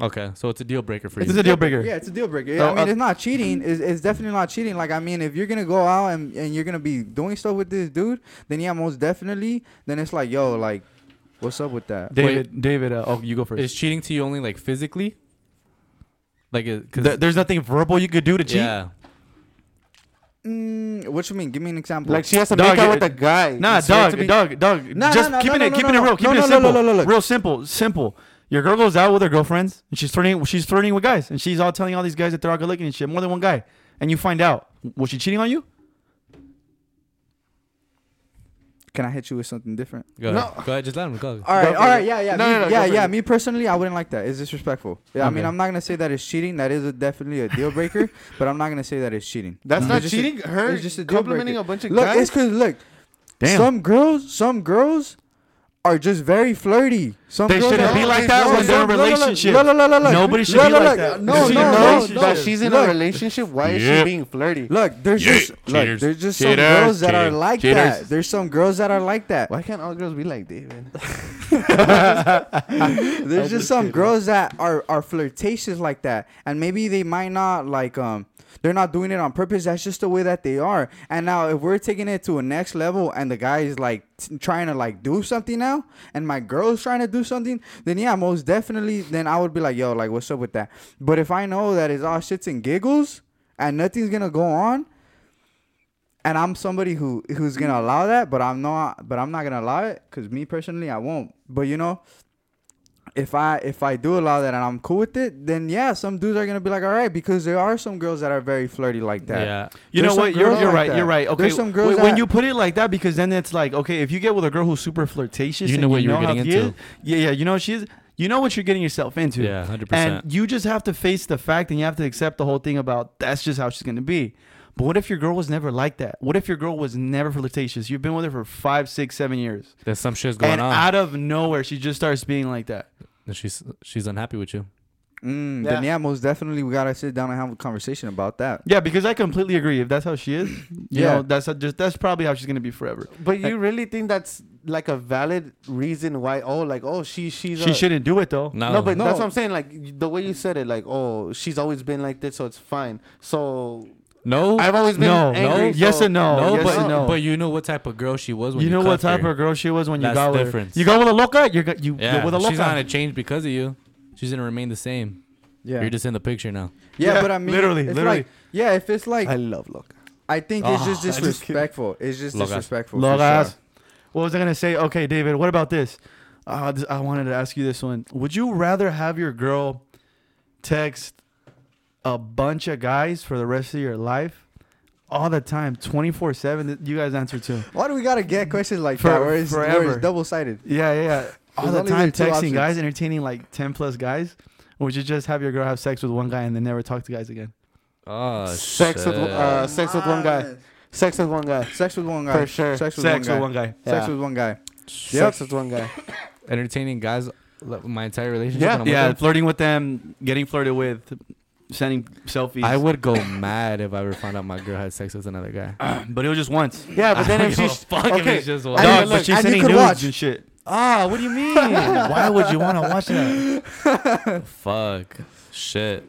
Okay, so it's a deal breaker for you. It's you. a deal breaker. Yeah, it's a deal breaker. So, I mean, uh, it's not cheating. It's, it's definitely not cheating. Like, I mean, if you're gonna go out and, and you're gonna be doing stuff with this dude, then yeah, most definitely. Then it's like, yo, like, what's up with that? David, David, uh, oh, you go first. Is cheating to you only like physically? Like, cause Th- there's nothing verbal you could do to cheat. yeah. Mm, what you mean? Give me an example. like she has to Dog, make out with a guy. Nah, It's supposed dog, to be- dog, dog. Nah, just nah, nah, keeping no, it, no, keeping no, it real, keeping no, it no, simple, no, no, no, no. real simple, simple. Your girl goes out with her girlfriends and she's flirting. She's flirting with guys, and she's all telling all these guys that they're all good looking and shit. More than one guy, and you find out was she cheating on you? Can I hit you with something different? Go No. ahead. Go ahead. Just let him go. All right. Go all right. it. yeah, yeah, No, me, no, no, yeah, yeah. Me personally, I wouldn't like that. It's disrespectful. Yeah, I mean, I'm not gonna say that it's cheating. That is a, definitely a deal breaker, <laughs> but I'm not gonna say that it's cheating. That's It's not just a- cheating. Her it's just a deal complimenting breaker. a bunch of Look, guys. it's cause look, Damn. some girls, some girls are just very flirty. Some They shouldn't be like that No, when they're in no, a no, no, relationship. No, no, no, no, look. Nobody should Look, be look, like look. that. No, no, she no, that she's in a relationship. Why is she being flirty? Look, there's just look, there's just some girls that are like that. There's some girls that are like that. Why can't all girls be like David? <laughs> There's just just some girls that are are flirtatious like that, and maybe they might not like um. They're not doing it on purpose. That's just the way that they are. And now, if we're taking it to a next level, and the guy is like t- trying to like do something now, and my girl's trying to do something, then yeah, most definitely, then I would be like, yo, like, what's up with that? But if I know that it's all shits and giggles, and nothing's gonna go on, and I'm somebody who who's gonna allow that, but I'm not, but I'm not gonna allow it, cause me personally, I won't. But you know, if I if I do allow that and I'm cool with it, then yeah, some dudes are gonna be like, all right, because there are some girls that are very flirty like that. Yeah. You There's know what? You're, you're like right. that. You're right. Okay. There's some girls when, when you put it like that, because then it's like, okay, if you get with a girl who's super flirtatious, You know what you're how getting she is- into. yeah, yeah. You know what she is. You know what you're getting yourself into. Yeah. Hundred percent. And you just have to face the fact and you have to accept the whole thing about that's just how she's going to be. But what if your girl was never like that? What if your girl was never flirtatious? You've been with her for five, six, seven years. There's some shit's going and on. out of nowhere, she just starts being like that. And she's she's unhappy with you. Mm, Yeah. Then yeah, most definitely we gotta sit down and have a conversation about that. Yeah, because I completely agree. If that's how she is, you Yeah. know, that's just that's probably how she's going to be forever. But you really think that's like a valid reason why? Oh, like oh, she she's She a, shouldn't do it though. No. No, but No. that's what I'm saying. Like the way you said it, like oh, she's always been like this, so it's fine. So No, I've always been No, angry. no. Yes so- and no. no, yes but and no. but you know what type of girl she was when you you, know what type her. of girl she was when you got the with her. difference. You go with a loca, you're go- you Yeah, you're with a loca. she's not gonna change because of you. She's gonna remain the same. Yeah. You're just in the picture now. yeah, Yeah, but I mean, literally, literally. Like, yeah, if it's like, I I, love loca. I think it's Oh, just I just disrespectful. It's just Logas. disrespectful. for Logas. sure. What was I gonna say? Okay, David. What about this? Uh, this? I wanted to ask you this one. Would you rather have your girl text a bunch of guys for the rest of your life, all the time, twenty four seven? You guys answer too. Why do we gotta get questions like For- that? Where it's, forever. it's double sided. Yeah, yeah, yeah. All There's the time texting options. guys, entertaining like ten plus guys. Or would you just have your girl have sex with one guy and then never talk to guys again? Oh, Sex with uh, sex with one guy. Sex with one guy. Sex with one guy. For sure. Sex with sex one with guy. one guy. Sex with one guy. Sex with one guy. <coughs> entertaining guys my entire relationship. Yeah. when I'm with Yeah, flirting with them, getting flirted with, sending selfies. I would go <coughs> mad if I ever found out my girl had sex with another guy. <clears throat> but it was just once. Yeah, but then <laughs> I if don't give she's fuck if okay, it's just I one. mean, Dog, but she's and sending nudes watch. and shit. Ah, what do you mean? <laughs> Why would you want to watch that? Fuck. Shit.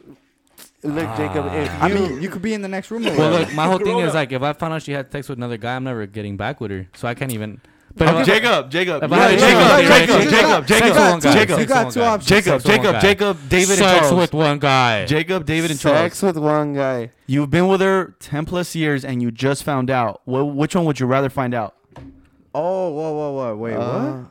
look, Jacob, if you I mean, you could be in the next room. Well, look, my whole thing is like, if I found out she had sex with another guy, I'm never getting back with her. So I can't even. But Okay, if I- Jacob, Jacob, If yeah, I had a Jacob, Jacob, Jacob, right, Jacob, you Jacob, got- Jacob, you got two- Jacob, you got two options. Jacob, Sex with one Jacob, guy. Jacob, David, and sex Charles. with one guy. Jacob, David, and Charles. sex with one guy. You've been with her ten plus years, and you just found out. Well, which one would you rather find out? oh, whoa, whoa, whoa. Wait, Uh, what?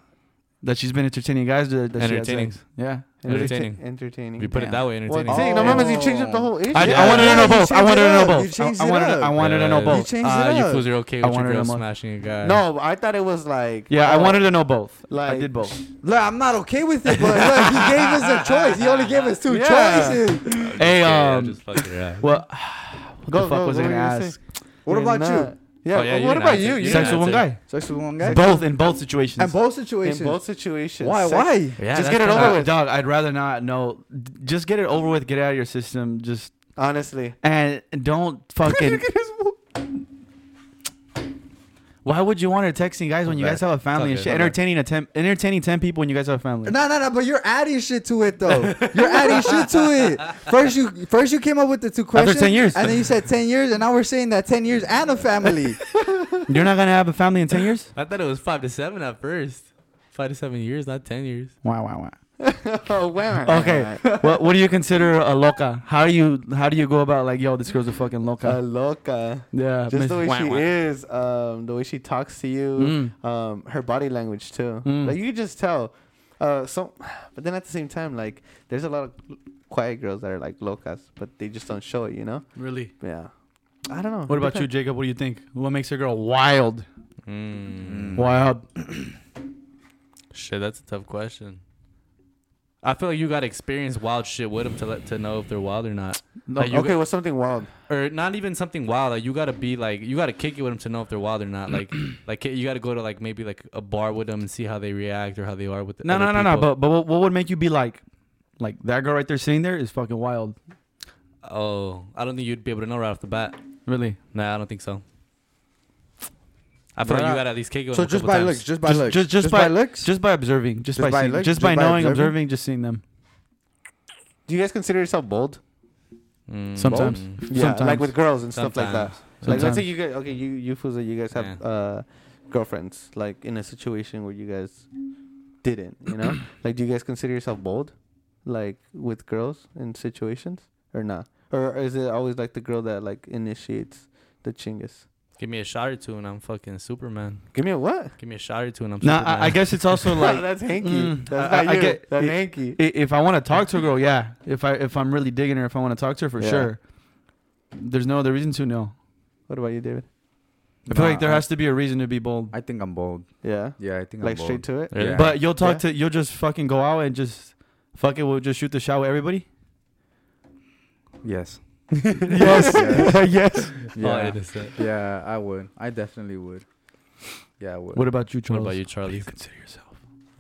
That she's been entertaining guys. Or that she had Entertaining. sex? Yeah. Entertaining. Entertaining. Entertaining. If you put it that way, Well, entertaining. see, no Oh. mames, you changed up the whole issue. I, Yeah, I wanted to know both. I wanted to know up. You both. I, changed it wanted. To, up. I wanted to know both. You changed Ah, it you up. fools are okay I with your wanted girl them all. smashing a guy. No, I thought it was like. Yeah, I wanted to know both. I did both. Look, I'm not okay with it, but look, he gave us a choice. He only gave us two choices. Hey, um, just fuck your ass. well, <sighs> what Go, the fuck go, was I gonna gonna ask? What You're about not- you? Yeah, Oh, yeah, you what about you? You You Sex didn't with one guy. Sex with one guy? Both in both situations. And both situations. in both situations. Why? sex- Why? Yeah, Just get it over with. dog, I'd rather not. No, just get it over with. Get it out of your system. Just Honestly. and don't <laughs> fucking. Why would you want her texting guys when you guys have a family and shit? okay. Entertaining a ten, entertaining ten people when you guys have a family. No, no, no. But you're adding shit to it, though. <laughs> You're adding shit to it. First, you first you came up with the two questions. After 10 years. and then you said ten years, and now we're saying that ten years and a family. <laughs> You're not gonna have a family in ten years. I thought it was five to seven at first. Five to seven years, not ten years. Wow, wow, wow. <laughs> oh, wow. Okay. <laughs> what What do you consider a loca? How do you How do you go about like, yo, this girl's a fucking loca? A loca? loca. yeah. Just the way miss- she Wah, wah. is, um, the way she talks to you, Mm. um, her body language too. Mm. Like you could just tell. Uh, so, <sighs> but then at the same time, like there's a lot of quiet girls that are like locas, but they just don't show it. You know? Really? Yeah. I don't know. What about you, Jacob? What do you think? What makes a girl wild? Mm. Wild. Shit, that's a tough question. I feel like you gotta experience wild shit with them to let to know if they're wild or not. Like you Okay, what's something wild? or not even something wild. Like you gotta be like you gotta kick it with them to know if they're wild or not. Like <clears throat> like you gotta go to like maybe like a bar with them and see how they react or how they are with. The No, no, other no, no. people. But but what, what would make you be like, like that girl right there sitting there is fucking wild. oh, I don't think you'd be able to know right off the bat. Really? Nah, I don't think so. I feel Why like you not? gotta at least kick it with so them a just couple by times. looks, just by Just- looks, just- just by- looks. Just by observing, just, Just by, by seeing, looks? just Just by by knowing, observing? observing, just seeing them. Do you guys consider yourself bold? Mm, Sometimes. mm. Yeah, Sometimes. like with girls and stuff like that. Sometimes. Like let's say you guys, okay, you you Fuza, you guys have Yeah. uh, girlfriends, like in a situation where you guys didn't, you know, <coughs> like do you guys consider yourself bold, like with girls in situations or not, or is it always like the girl that like initiates the chingus? Give me a shot or two and I'm fucking Superman. Give me a what? Give me a shot or two and I'm Nah, Superman. I, I guess it's also <laughs> like that's hanky. Mm, that's I- not I you. get- that's it- hanky. i- if I want to talk to a girl, yeah. If I if I'm really digging her, if I want to talk to her for Yeah. sure. There's no other reason to know. What about you, David? I feel Nah, like there I- has to be a reason to be bold. I think I'm bold. Yeah, Yeah, I think like I'm bold. straight to it. Really? Yeah. But you'll talk Yeah. to you'll just fucking go out and just fuck it. We'll just shoot the shot with everybody. Yes. <laughs> yes, <laughs> yes. Oh, Yeah. yeah, I would. I definitely would. Yeah, I would. What about you, Charlie? What Charles? about you, Charlie? consider yourself?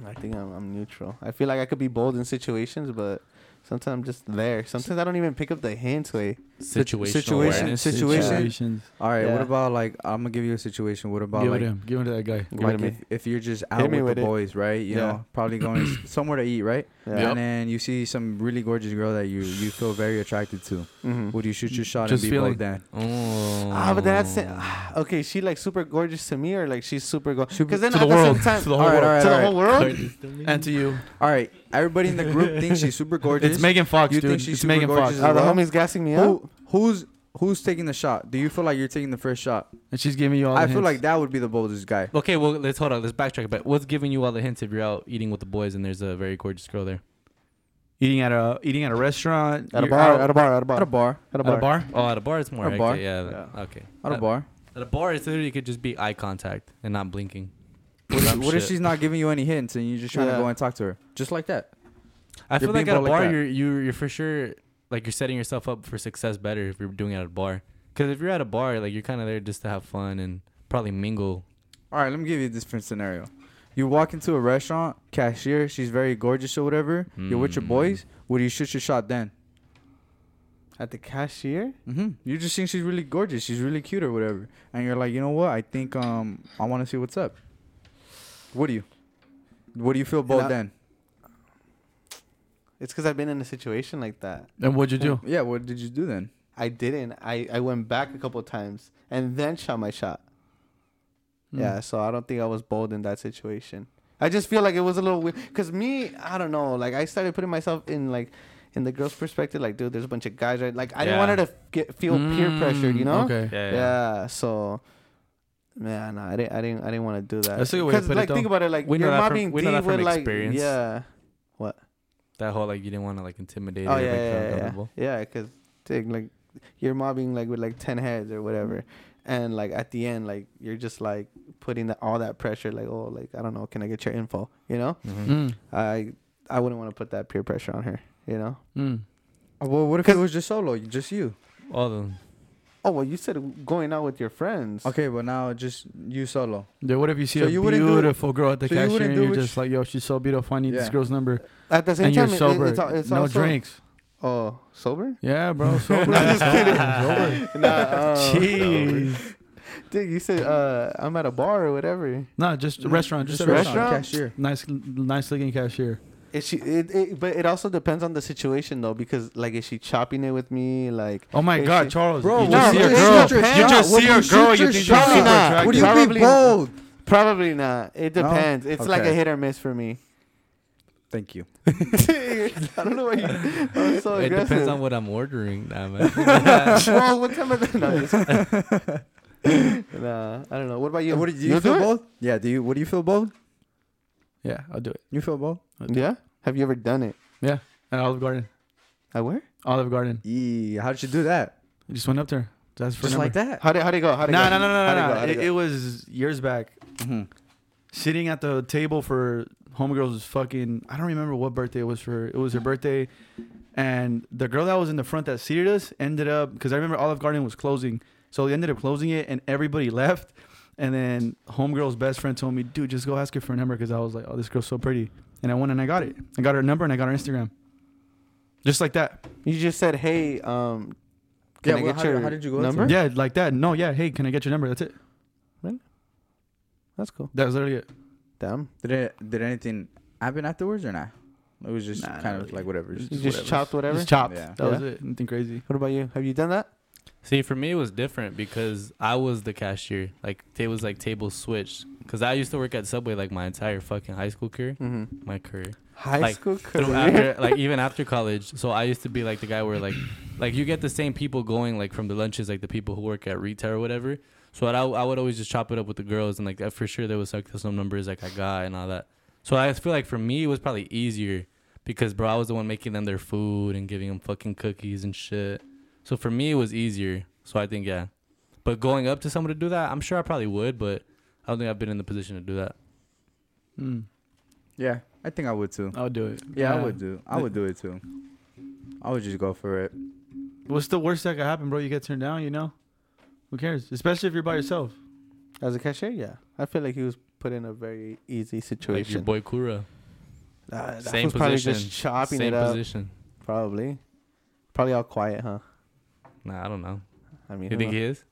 I think I'm, I'm neutral. I feel like I could be bold in situations, but Sometimes I'm just there. Sometimes I don't even pick up the hints. Way Situational situation- awareness. situation- Situations. All right. What about like I'm gonna give you a situation. What about Give like it him. Give it to that guy. Give like to if, if you're just out with, with the it. boys, right? You Yeah. know, probably going <clears throat> somewhere to eat, right? Yeah. And then you see some really gorgeous girl that you you feel very attracted to. Mm-hmm. Would you shoot your shot Just and be like both then? Oh. Ah, but that's it. <sighs> okay. She like super gorgeous to me, or like she's super gorgeous. Super- Because then to at the the world. same <laughs> time, To the whole All right, world. all right, to the whole world. And to you. All right. Everybody in the group thinks she's super <laughs> gorgeous. It's Megan Fox, You dude. think she's it's super Megan gorgeous Fox. as Are the well? homies gassing me up? Who's who's taking the shot? Do you feel like you're taking the first shot? And she's giving you all the I feel hints. like that would be the boldest guy. Okay, well, let's hold on. Let's backtrack a bit. What's giving you all the hints if you're out eating with the boys and there's a very gorgeous girl there? eating at a eating at a restaurant. At a you're bar, out- at a bar, at a bar, At a bar. at a at a bar. Oh, at a bar, it's more. At a bar? hectic, Yeah. Yeah. Okay. At a bar. At a bar, it's literally could just be eye contact and not blinking. What, if, what if she's not giving you any hints and you're just trying Yeah. to go and talk to her? Just like that. I feel You're like being at a bold like bar, that. you're you're you're for sure like you're setting yourself up for success better if you're doing it at a bar. Because if you're at a bar, like you're kind of there just to have fun and probably mingle. All right, let me give you a different scenario. You walk into a restaurant, cashier, she's very gorgeous or whatever. You're with your Mm. boys. Would you shoot your shot then? At the cashier? Mm-hmm. You just think she's really gorgeous. She's really cute or whatever, and you're like, you know what? I think um I want to see what's up. What do you? What do you feel bold I- then? It's because I've been in a situation like that. And what'd you do? Yeah. What did you do then? I didn't. I, I went back a couple of times and then shot my shot. Hmm. Yeah, so I don't think I was bold in that situation. I just feel like it was a little weird. Cause me, I don't know. Like I started putting myself in like in the girl's perspective. Like, dude, there's a bunch of guys. Right? Like I didn't want her to get, feel peer pressured. You know? Mm, Okay. Yeah. so. Man, nah, I didn't. I didn't. I didn't want to do that. That's a good way to 'Cause, put it, like, think about it. Like We know you're that from- mobbing we know D that from with like experience. yeah. What? That whole like you didn't want to like intimidate Oh her, yeah, make yeah, yeah, uncomfortable. yeah. Because like you're mobbing like with like ten heads or whatever, and like at the end, like you're just like putting that all that pressure. Like oh, like I don't know, can I get your info? You know, Mhm. Mm. I I wouldn't want to put that peer pressure on her. You know. Mm. Well, what if it was just solo, just you? All the Oh well, you said going out with your friends. Okay, but now just you solo. Yeah, what if you see So a you wouldn't do it- beautiful girl at the so you cashier wouldn't and do you're what just you- like, yo, she's so beautiful. I need this Yeah. girl's number. At the same And time, you're it- sober. it's, al- it's no also, drinks. Oh, sober? Yeah, bro. <laughs> Sober. No, I'm just <laughs> kidding. Sober. Nah, uh, Jeez. Dude, you said uh, I'm at a bar or whatever. No, just a restaurant. Just, Just a a restaurant. restaurant. Cashier. Nice, nice looking cashier. Is she? It, it, but it also depends on the situation though, because like, is she chopping it with me? Like, Oh my God, she- Charles. Bro, you no, just see a girl. You just What see do a girl. You your think she's shot? super Nah. attractive. You Probably- be bold? probably not. It No? depends. It's like a hit or miss for me. Thank you. <laughs> I don't know why you. I'm so it aggressive. depends on what I'm ordering. Nah, man. <laughs> Bro, what time of the <laughs> no, nah, I don't know. What about you? What do you, You'll feel bold? Yeah. Do you? What do you feel bold? Yeah, I'll do it. You feel bold? Yeah. Have you ever done it? Yeah. At Olive Garden. At where? Olive Garden. Yeah. How did you do that? I just went up there. That's for Just like that. How did how did it go? How did No, it no, no, no, no. no. It, it it was years back. Mm-hmm. Sitting at the table for homegirl's fucking. I don't remember what birthday it was for. It was her birthday, and the girl that was in the front that seated us ended up because I remember Olive Garden was closing, so they ended up closing it, and everybody <laughs> left. And then homegirl's best friend told me, "Dude, just go ask her for a number," because I was like, "Oh, this girl's so pretty," and I went and I got it. I got her number and I got her Instagram, just like that. You just said, "Hey, um, can Yeah, I well, get how your did- how did you go number?" Yeah, like that. No, yeah. Hey, can I get your number? That's it. That's cool. That was literally it. Damn. Did it? Did anything happen afterwards or not? It was just Nah, kind of really. like whatever. Just Just just whatever. chopped whatever. Just chopped. Yeah. That was it. Nothing crazy. What about you? Have you done that? See, for me, it was different because I was the cashier. Like, it was like tables switched. Because I used to work at Subway like my entire fucking high school career. Mm-hmm. My career. High Like, school career. after, like, <laughs> even after college. So I used to be like the guy where, like, like you get the same people going, like, from the lunches, like the people who work at retail or whatever. So I, I would always just chop it up with the girls. And, like, for sure, there was like some numbers like I got and all that. So I feel like for me, it was probably easier because, bro, I was the one making them their food and giving them fucking cookies and shit. So for me, it was easier. So I think, yeah. But going up to someone to do that, I'm sure I probably would, but I don't think I've been in the position to do that. Mm. Yeah, I think I would too. I would do it. Yeah, I would do. I would do it too. I would just go for it. What's the worst that could happen, bro? You get turned down, you know? Who cares? Especially if you're by yourself. As a cashier, yeah. I feel like he was put in a very easy situation. Like your situation. boy Kura. Uh, that Same was probably position. just chopping Same it up. position. Probably. Probably all quiet, huh? Nah, I don't know. I mean, You who think knows? he is?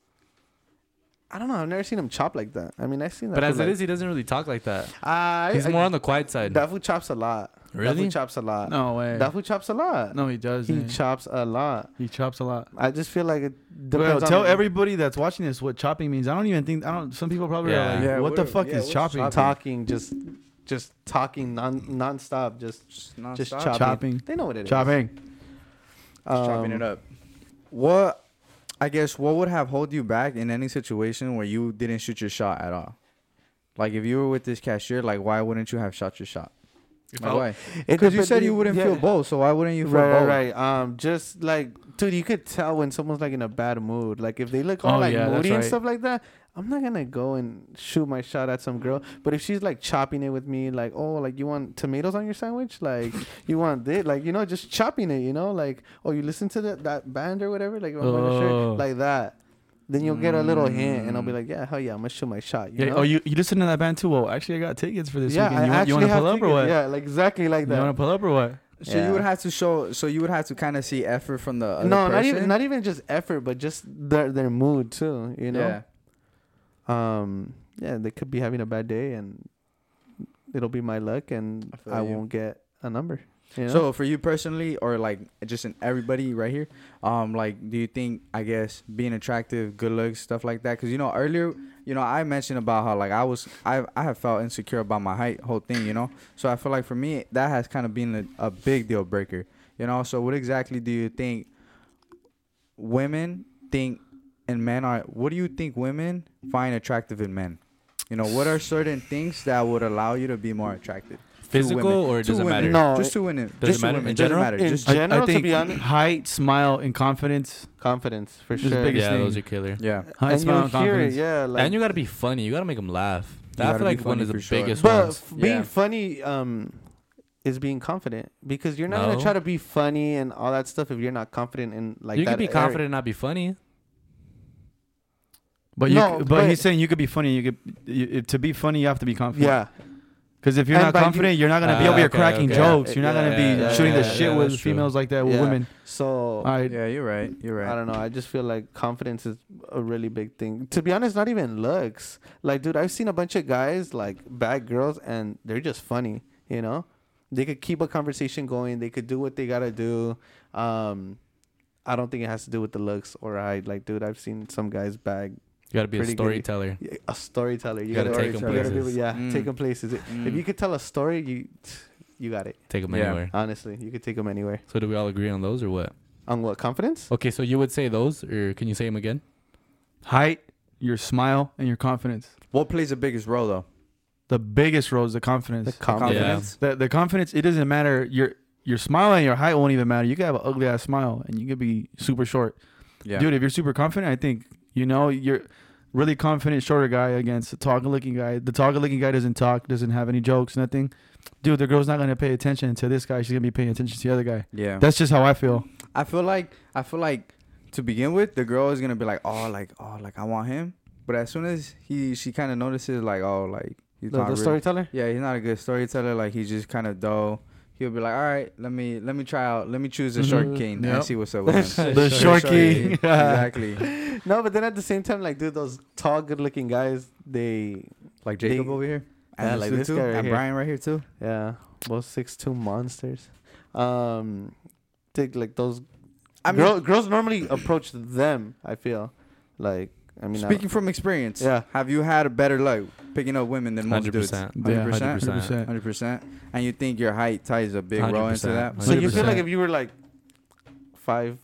I don't know. I've never seen him chop like that. I mean, I've seen that. But as fool, it like- is, he doesn't really talk like that. Uh, He's I- more on the quiet side. That fool chops a lot. That Really? fool chops a lot. No way. That fool chops a lot. no, he does. he chops a lot. he chops a lot. I just feel like it Bro, depends tell on everybody that's watching this what chopping means. I don't even think I don't. Some people probably Yeah. are like, Yeah, "What the fuck yeah, is chopping?" chopping? talking, just just talking non nonstop, just Just, just chopping. Chopping. They know what it is. Chopping. Just chopping it up. What I guess what would have hold you back in any situation where you didn't shoot your shot at all? Like if you were with this cashier, like why wouldn't you have shot your shot? Why? Because you said you wouldn't yeah. feel bold, so why wouldn't you feel Right, bold? right, right. Um, just like, dude, you could tell when someone's like in a bad mood. Like if they look all Oh, like yeah, that's moody and stuff like that, I'm not gonna go and shoot my shot at some girl. But if she's like chopping it with me, like, oh, like you want tomatoes on your sandwich, like <laughs> you want this, like you know, just chopping it, you know, like, oh, you listen to that that band or whatever, like, oh, my Oh. shirt, like that. Then you'll get a little hint, and I'll be like, yeah, hell yeah, I'm gonna shoot my shot. You Yeah, know? oh, you you listen to that band too? Well, actually, I got tickets for this yeah, weekend. You I want, you want to have pull up or what? Yeah, like exactly like that. You want to pull up or what? So you would have to show. So you would have to kind of see effort from the other no, person. not even not even just effort, but just their their mood too. You know. Yeah. Um yeah they could be having a bad day and it'll be my luck and I i, won't get a number you know? So for you personally, or like just in everybody right here, um, like do you think I guess being attractive, good looks, stuff like that? Because you know earlier, you know I mentioned about how like I was I I have felt insecure about my height, whole thing, you know. So I feel like for me that has kind of been a, a big deal breaker, you know. So what exactly do you think women think and men are? What do you think women find attractive in men? You know, what are certain things that would allow you to be more attractive? Physical women. or it doesn't women. matter? No, just it- to women. Does it just to matter women. in Doesn't general? matter. In Just I- general, I, to think be honest- height, smile, and confidence. confidence for Is the sure biggest Yeah, thing. those are killer. yeah. Height, and smile, and hear it confidence. yeah like and you gotta be funny. You gotta make them laugh. You I feel like one funny of the sure. biggest but ones. f- being funny um is being confident because you're not No. gonna try to be funny and all that stuff if you're not confident in like you that can be area. confident and not be funny. But you, No, c- but, but- he's saying you could be funny. You could you, to be funny. You have to be confident. yeah Because if you're And not by you- confident, you, are not gonna be Ah, over here okay, cracking okay. jokes. You're not Yeah, gonna be yeah, shooting the shit yeah, with that's true. females like that with Yeah. women. so All right. Yeah, you're right. You're right. I don't know. I just feel like confidence is a really big thing. To be honest, not even looks. Like, dude, I've seen a bunch of guys like bad girls, and they're just funny. You know, they could keep a conversation going. They could do what they gotta do. Um, I don't think it has to do with the looks or height. Like, dude, I've seen some guys bag You gotta be a Pretty good. storyteller. a storyteller. You, You gotta gotta, take 'em you gotta be- places. yeah, Mm. take them places. If Mm. you could tell a story, you you got it. Take them Yeah. anywhere. Honestly, you could take them anywhere. So do we all agree on those or what? On what confidence? Okay, so you would say those, or can you say them again? Height, your smile, and your confidence. What plays the biggest role though? The biggest role is the confidence. The confidence. Confidence. The the confidence. It doesn't matter. Your your smile and your height won't even matter. You could have an ugly ass smile and you could be super short. Yeah. Dude, if you're super confident, I think you know you're really confident shorter guy against a taller looking guy. The taller looking guy doesn't talk, doesn't have any jokes, nothing. Dude, the girl's not gonna pay attention to this guy. She's gonna be paying attention to the other guy. yeah. That's just how I feel. I feel like I feel like to begin with, the girl is gonna be like, oh, like oh, like I want him. But as soon as he she kind of notices like oh, like he's The, not the really- storyteller. Yeah, he's not a good storyteller. Like he's just kind of dull. He'll be like, all right, let me let me try out. Let me choose a short Mhm. king Yep. and see what's up with him. <laughs> The short king. king. <laughs> exactly. No, but then at the same time, like, dude, those tall, good-looking guys, they, Like Jacob They- over here. Yeah, And like this too, guy right and here. Bryant right here too. yeah, both six two monsters. Um, take like those. I mean, girl, girls normally approach them. I feel like. I mean, I- speaking from experience, Yeah. have you had a better luck picking up women than most dudes? 100%. Yeah, 100%? 100%. Hundred percent. And you think your height ties a big role into 100%. that? so you feel like if you were like five,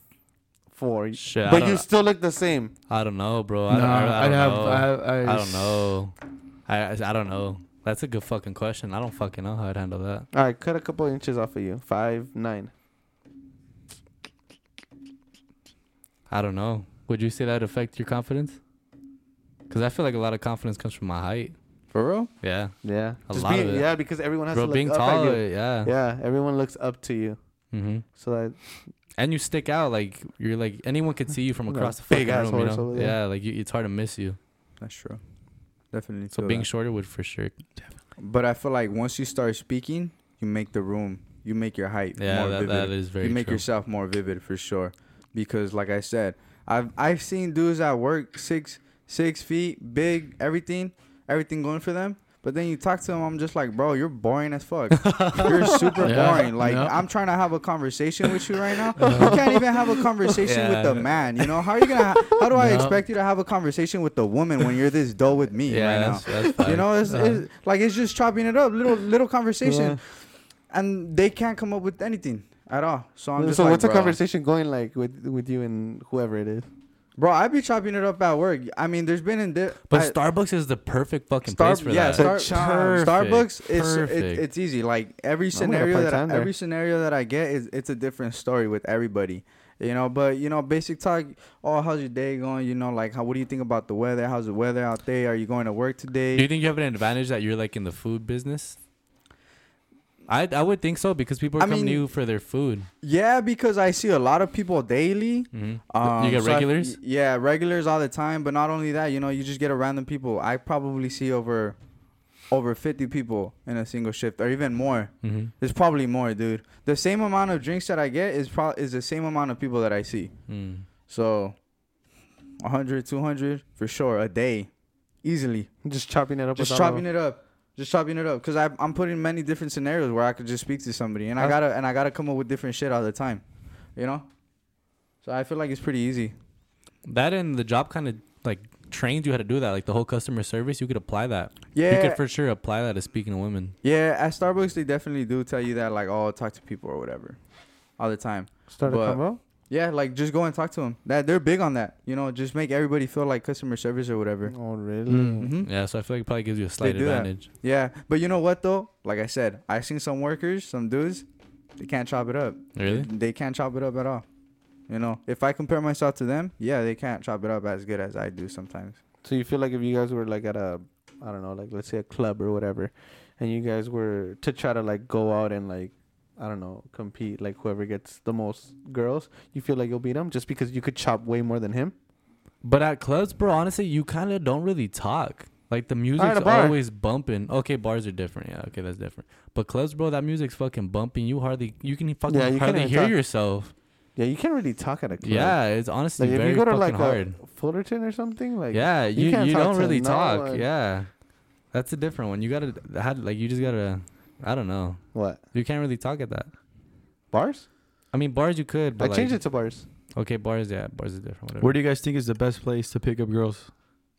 four, Shit, but don't- you still look the same. I don't know, bro. No, I don't, I, I don't have. know. I, have- I, I don't know. I, I I don't know. That's a good fucking question. I don't fucking know how I'd handle that. All right, cut a couple inches off of you. Five nine. I don't know. Would you say that affect your confidence? Because I feel like a lot of confidence comes from my height. For real? Yeah, Yeah, A Just lot being, of it. yeah, because everyone has bro, to look being up tall, at you. yeah. Yeah, everyone looks up to you. Mm-hmm. So that And you stick out like you're like anyone could see you from Yeah, across the big fucking ass room. You horse know? over there. Yeah, like you, it's hard to miss you. That's true. Definitely. So being that. shorter would for sure. Definitely. But I feel like once you start speaking, you make the room. you make your height Yeah, more that, vivid. that is very you make true. yourself more vivid for sure. Because like I said, I've I've seen dudes at work six six feet, big, everything, everything going for them. But then you talk to them, I'm just like, bro, you're boring as fuck. <laughs> you're super Yeah, boring. Like yeah. I'm trying to have a conversation with you right now. <laughs> You can't even have a conversation with Yeah. a man. You know how are you gonna? Ha- how do I <laughs> expect you to have a conversation with a woman when you're this dull with me yeah, right now? that's, that's. You know, it's, it's like it's just chopping it up, little little conversation, Yeah. and they can't come up with anything at all. So I'm just so like, what's the bro. conversation going like with with you and whoever it is? Bro, I'd be chopping it up at work. I mean, there's been in di- but I- Starbucks is the perfect fucking Star- place for yeah, that. Star- Perfect, Starbucks. It's it, it's easy. Like every scenario that I, time there. every scenario that I get is it's a different story with everybody. You know, but you know, basic talk. Oh, how's your day going? You know, like how? What do you think about the weather? How's the weather out there? Are you going to work today? Do you think you have an advantage that you're like in the food business? I I would think so because people are I coming to you for their food. yeah, because I see a lot of people daily. hmm Um, you get so I- regulars. yeah, regulars all the time. But not only that, you know, you just get a random people. I probably see over over 50 people in a single shift or even more. hmm There's probably more, dude. The same amount of drinks that I get is pro- is the same amount of people that I see. Mm. So 100, 200 for sure a day. Easily. Just chopping it up. Just chopping it up. Just chopping it up cuz I I'm putting many different scenarios where I could just speak to somebody and I gotta and I got to come up with different shit all the time. You know? So I feel like it's pretty easy. That and the job kind of like trains you how to do that. Like the whole customer service, you could apply that. Yeah, You could for sure apply that to speaking to women. Yeah, at Starbucks they definitely do tell you that like oh talk to people or whatever, all the time. Start a but- combo. Yeah, like just go and talk to them. That they're big on that. You know, just make everybody feel like customer service or whatever. Oh really? Mm-hmm. Yeah, so I feel like it probably gives you a slight do that. advantage. Yeah, but you know what though? Like I said, I seen some workers, some dudes, they can't chop it up. Really? They can't chop it up at all. You know, if I compare myself to them, yeah, they can't chop it up as good as I do sometimes. So you feel like if you guys were like at a, I don't know, like let's say a club or whatever, and you guys were to try to like go out and like, I don't know, compete like whoever gets the most girls, you feel like you'll beat him just because you could chop way more than him. But at clubs, bro, honestly, you kind of don't really talk. Like the music's always bumping. Okay, bars are different. Yeah, okay, that's different. But clubs, bro, that music's fucking bumping. You hardly, you can fucking Yeah, you hardly hear talk. yourself. Yeah, you can't really talk at a club. Yeah, it's honestly Like if very you go to fucking like hard. a Fullerton or something, like yeah, you you can't you, don't really talk. Yeah, that's a different one. You gotta had like you just gotta. I don't know. what You can't really talk at that. bars? I mean, bars you could, But I but changed it to bars. Okay, bars, yeah, bars is different. Whatever. Where do you guys think is the best place to pick up girls?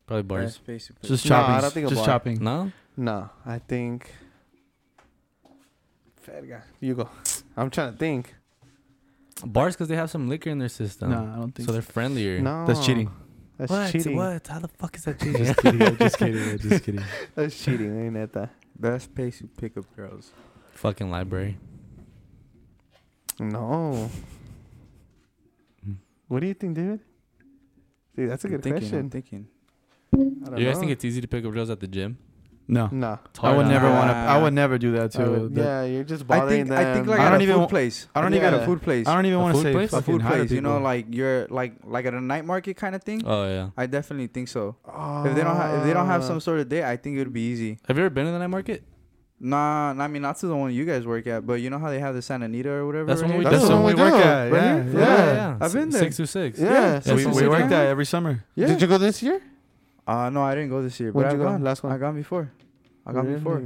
Probably bars. Best place to put- Just No, I chopping. don't think a just bar. chopping. No, No, I think. Verga, you go. I'm trying to think. bars because they have some liquor in their system. No, I don't think so they're friendlier. No, That's cheating. That's what? cheating. What? How the fuck is that <laughs> cheating? just kidding. I'm just kidding. I'm just kidding. <laughs> That's cheating, ain't it? That. Best place to pick up girls. Fucking library. No. Hmm. What do you think, David? See, that's a I'm good thinking, question. I'm thinking. I don't You guys know. think it's easy to pick up girls at the gym? No, No. It's I would never want to. I would never do that too. would- That- yeah, you're just I think them. I think like I at don't a even food wa- place. I don't think even- at a food place. I don't even want to say place? a fucking food place. You know, like you're like like at a night market kind of thing. Oh yeah. I definitely think so. If they don't have if they don't have some sort of date, I think it would be easy. Have you ever been to the night market? Nah, I mean not to the one you guys work at, but you know how they have the Santa Anita or whatever. That's right when we here? That's the the one one we we work at. right Yeah, yeah. Yeah. I've been there. Six to six. Yeah, Yeah, so we, we- we we work can- that every summer. Yeah. Did you go this year? Uh no, I didn't go this year, but When'd I've you go? gone. Last one? I gone before. I gone before.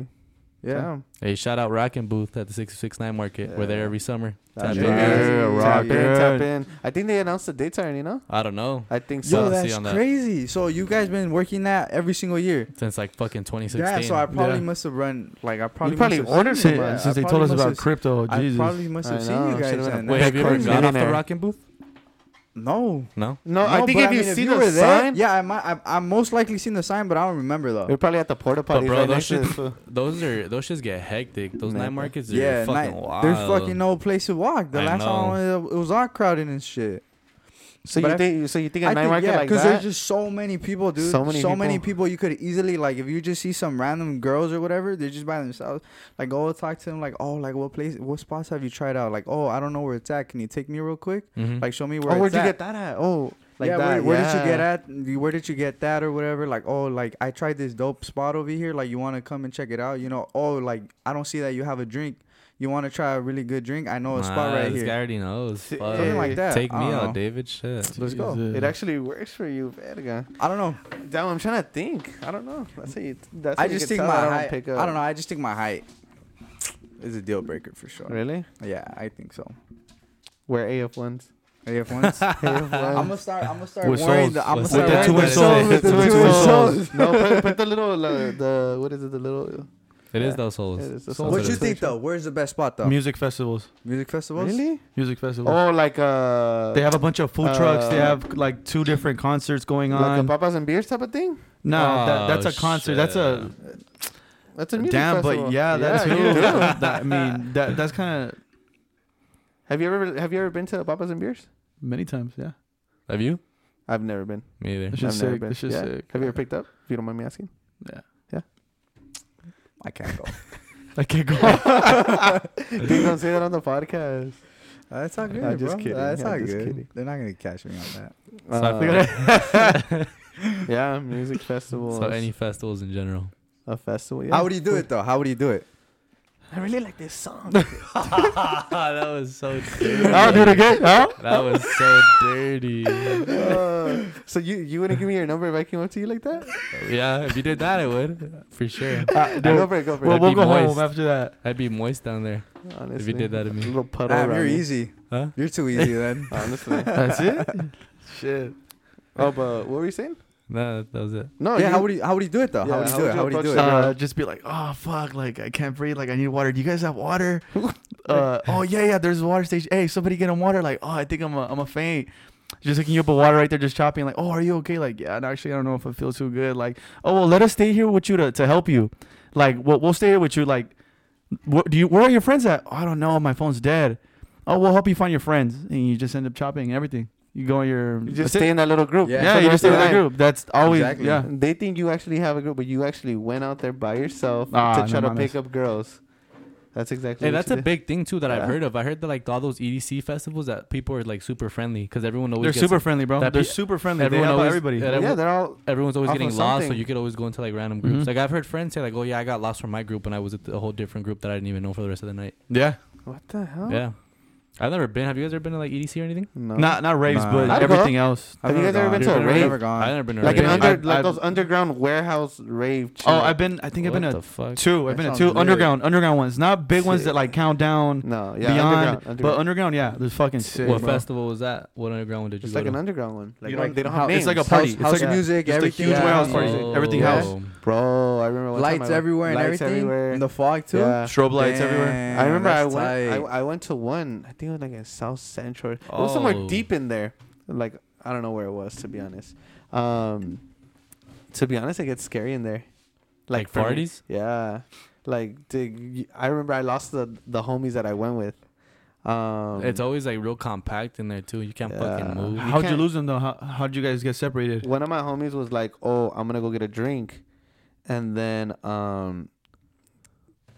Yeah. Damn. Hey, shout out Rockin' Booth at the six six nine market. We're there every summer. Tap Yeah. in, guys. Yeah, Tap in, rockin'. tap in. I think they announced the dates already, no? I don't know. I think Yo, so. I'll see that's on that. crazy. So you guys been working that every single year? Since like fucking 2016. Yeah. So I probably Yeah. must have run like I probably probably must have- ordered Since, Yeah, since I they told probably us must about have- crypto, I Jesus. probably must have I seen know, you guys. should've been a then. Wait, have you ever crazy. gone off the Millionaire. Rockin' Booth? No. No. No, I think but if you mean, see you the were there, sign, yeah, I might. I, I most likely seen the sign, but I don't remember though. we're probably at the porta But potty. bro, right those next to shit, this fool. <laughs> those are those shits get hectic. Those night markets are Yeah, fucking night- wild. there's fucking no place to walk. The I last know. time I went, it was all crowded and shit. So But you I- think? So you think a I night think, market yeah, like because that? there's just so many people, dude. So many many people. people you could easily like if you just see some random girls or whatever, they're just by themselves. Like go talk to them, like oh, like what place, what spots have you tried out? Like oh, I don't know where it's at. Can you take me real quick? Mhm. Like show me where. oh, where'd it's you at. get that at? Oh, like yeah, that. where, where did you get at? Where did you get that or whatever? Like, oh, like I tried this dope spot over here. Like, you want to come and check it out? You know, oh, like I don't see that you have a drink. You want to try a really good drink? I know a spot Nah, right this guy here. already knows. Fuck. Something like that. Take me out, know. David. Shit. Let's go. Jesus. It actually works for you, verga. I don't know. Damn, I'm trying to think. I don't know. That's how you. That's I you just think tell my I don't height. pick up. I don't know. I just think my height is a deal breaker for sure. Really? Yeah, I think so. Wear AF ones. AF <laughs> ones. I'm gonna start. I'm gonna start With wearing soles. the. I'm gonna With start the wearing two the inch soles soles. with the Two two inch inch soles. <laughs> soles. no, put, put the little uh, the what is it? The little. It is Yeah. those souls. It is the That's. What it you think though? Where's the best spot though? Music festivals. Music festivals. Really? Music festivals. Oh, like uh, They have a bunch of food trucks. They uh, have like two different concerts going on. like a papas and beers type of thing. no, that, that's Oh, a concert. That's a That's a music damn. festival. But yeah, that's you cool. <laughs> that, I mean, that that's kind of Have you ever have you ever been to papas and beers? many times. Yeah, Have you? I've never been. Me either. That I've shit's never been. That shit's Yeah? sick. Have you ever picked up? If you don't mind me asking. Yeah, I can't go. <laughs> I can't go. <laughs> Please don't say that on the podcast. That's not good, I'm just bro. kidding. That's I'm just good. kidding. They're not gonna catch me on that. So Uh, figured <laughs> yeah, music festival. so any festivals in general. a festival. Yeah. How would you do it though? How would you do it? I really like this song. <laughs> that was so dirty. I'll do it again. Huh? That was so dirty. Uh, so you you wouldn't give me your number if I came up to you like that? Yeah, if you did that, I would for sure. Uh, dude, go for it. Go for it. we'll, we'll go moist. home after that. I'd be moist down there. Honestly, if you did that to me. a little puddle. Damn, around you're me. easy. Huh? You're too easy then. <laughs> Honestly. <laughs> That's it. Shit. Oh, but what were you saying? No, that was it. No. yeah, you, how would he? how would you do it though? Yeah, how would you how do would it? you How would he do it? that? Uh, just be like, oh fuck, like I can't breathe, like I need water. Do you guys have water? <laughs> uh, oh yeah, yeah. There's a water station. Hey, somebody get him water. Like, oh, I think I'm a, I'm a faint. Just hooking you up with water right there, just chopping. Like, oh, are you okay? Like, yeah, no, actually, I don't know if I feel too good. Like, oh, well, let us stay here with you to, to help you. Like, we'll, we'll stay here with you. Like, wh- do you? Where are your friends at? Oh, I don't know. My phone's dead. Oh, we'll help you find your friends, and you just end up chopping and everything. You go on your. you that's just it. stay in that little group. Yeah. Yeah, you just stay in that group. That's always Exactly. yeah. They think you actually have a group, but you actually went out there by yourself Ah, to no try to pick up girls. That's exactly. Hey, that's a did. big thing too that I've heard of. I heard that like all those EDC festivals that people are like super friendly because everyone always They're gets super friendly, bro. They're pe- super friendly. everyone they always- everybody. yeah, Yeah, they're all. everyone's always getting lost, so you could always go into like random groups. Mhm. Like I've heard friends say like, "Oh yeah, I got lost from my group and I was at a whole different group that I didn't even know for the rest of the night." yeah, What the hell? Yeah, I've never been. Have you guys ever been to like EDC or anything? No. not not raves, Nah. but I'd everything else. Have you guys ever been to a I've rave? Never gone. I've never been to like a an rave. under, I've- like I've- those underground warehouse rave. Oh. I've been. I think I've what been the to fuck? two. I've That been to sounds two lit. underground underground ones. Not big ones that like count down No, yeah, beyond, underground, but underground. underground. Yeah, there's fucking sick. What bro. festival was that? What underground one did you It's go like an to? underground one. Like, You like know, they don't how- have names. it's like a party. House, It's house like a- music, just a everything. huge Yeah. warehouse party. Everything Yeah. else. Bro, I remember one time Lights I- everywhere and lights everything. everywhere. In the fog too. Yeah. Strobe lights everywhere. I remember I went. I. I went to one. I think it was like in South Central. It was somewhere Oh. deep in there. Like I don't know where it was to be honest. Um, to be honest, it gets scary in there. Like for me. parties? Yeah. Like the, I remember I lost the the homies that I went with. Um, It's always like real compact in there too. You can't Yeah. fucking move. You How'd you lose them though? How how'd you guys get separated? one of my homies was like, "Oh, I'm gonna go get a drink," and then um,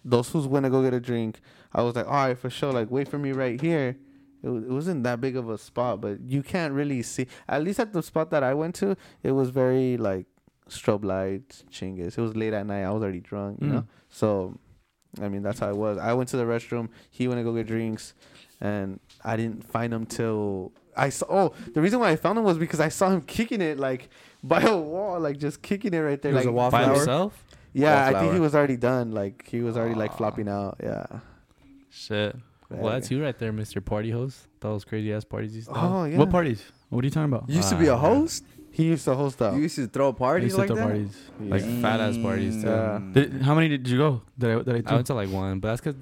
those who's gonna go get a drink. I was like, "All right, for sure. Like, wait for me right here." It, it wasn't that big of a spot, but you can't really see. At least at the spot that I went to, it was very like strobe lights, chingus. It was late at night. I was already drunk, you Mm. know. So, I mean, that's how it was. I went to the restroom. He went to go get drinks, and I didn't find him till I saw. Oh, the reason why I found him was because I saw him kicking it like <laughs> by a wall, like just kicking it right there. He was like a wallflower? By Flower? himself? yeah, I think he was already done. Like he was already like flopping out. Yeah. Shit. Well, that's you right there, Mr. Party Host. Those crazy ass parties you used to oh, have. Oh yeah. What parties? What are you talking about? You used to uh, be a host. He used to host that. You used to throw I parties used to like throw that. parties. Like fat ass parties too. Yeah. Did, how many did you go? That I, that I, I took? went to like one, but that's because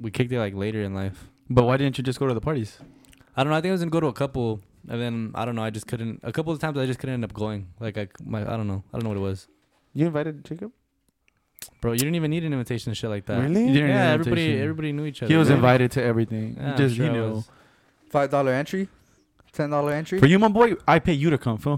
we kicked it like later in life. But why didn't you just go to the parties? I don't know. I think I was gonna go to a couple, and then I don't know. I just couldn't. A couple of times I just couldn't end up going. Like I, my, I don't know. I don't know what it was, You invited Jacob? Bro. You didn't even need an invitation to shit like that. Really? You didn't need Yeah, an everybody, invitation. everybody knew each other. He was bro. invited to everything. Yeah, I'm just sure he I knew. was. Five dollar entry, ten dollar entry. For you, my boy, I pay you to come, fool.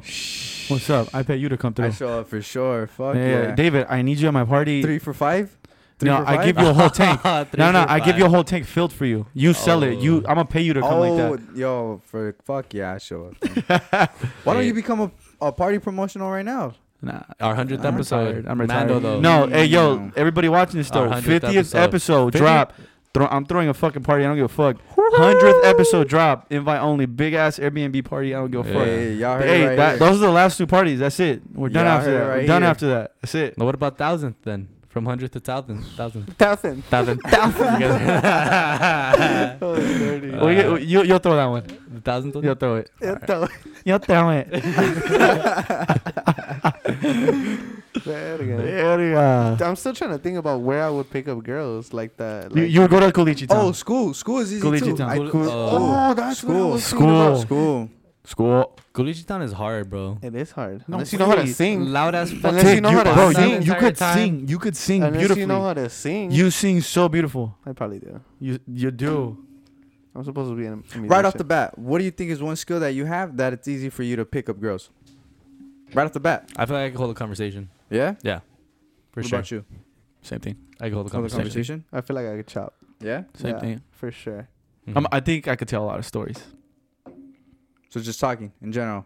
What's up? I pay you to come through. I show up for sure. Fuck Yeah, yeah. David, I need you at my party. Three for five. Three no, for I five? give you a whole <laughs> tank. Three no, no, for I give you a whole tank filled for you. You sell it. You, Oh. I'm gonna pay you to come oh, like that. Oh, yo, for fuck yeah, I show up. <laughs> Why don't you become a, a party promotional right now? Nah, Our hundredth I'm episode. retired. I'm Mando retired. though. No, hey yo, everybody watching this Our though. Fiftieth episode. episode 50th? drop. Throw, I'm throwing a fucking party. I don't give a fuck. Hundredth episode drop. Invite only. Big ass Airbnb party. I don't give a fuck. Hey, y'all heard Hey, right that, here. those are the last two parties. That's it. We're done Yeah, I after heard it that. We're done here. after that. That's it. Now, what about thousandth then? From hundredth to thousand, Thousand. thousand, thousand. You guys- Oh, dirty. Uh, Well, you, you, you'll throw that one. The thousandth one? You'll throw it. Yeah, tell- You'll throw it. Verga. Yeah. I'm still trying to think about where I would pick up girls like that. You, Like, you would go to Culichi town. Oh, school. School is easy Culichi too. town. I, Cool- cool. oh. oh, that's what I School. was School. about. School. School. Culichi town is hard, bro. It is hard. No, Unless you know how to really. sing. Loud as fuck. Unless you know how to bro, sing. you, you could time. sing. You could sing Unless beautifully. you know how to sing. You sing so beautiful. I probably do. You you do. I'm supposed to be in a Right off the bat, what do you think is one skill that you have that it's easy for you to pick up girls? Right off the bat. I feel like I can hold a conversation. Yeah. Yeah. For what sure. about you? Same thing. I can hold a conversation. conversation. I feel like I could chop. Yeah. Same Yeah, thing. For sure. Mhm. Um, I think I could tell a lot of stories. So just talking in general.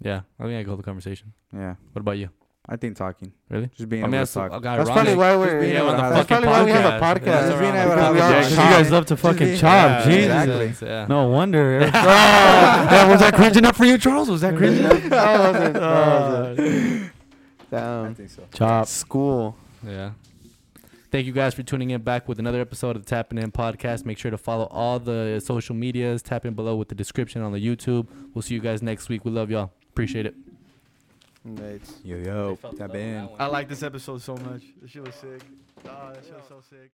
yeah, I think I can hold a conversation. Yeah. What about you? I think talking. Really? Just being I mean, able that's, to talk. okay, That's probably why we're. being Yeah, able on to the that's probably why we have a podcast. podcast. That's Just being able to the have a. Yeah, Yeah, 'cause you guys love to fucking being- chop. yeah, Jesus. exactly. Yeah. No wonder. Oh, <laughs> yeah, was that cringe enough for you, Charles? Was that cringe enough? <laughs> That wasn't- that Uh, wasn't. <laughs> I think so. Chop. School. Yeah. Thank you guys for tuning in back with another episode of the Tapping In podcast. Make sure to follow all the social medias. Tap in below with the description on the YouTube. We'll see you guys next week. We love y'all. Appreciate it. Nice. Yo yo. Tap in. I like this episode so much. This shit was sick. Oh, that shit was so sick.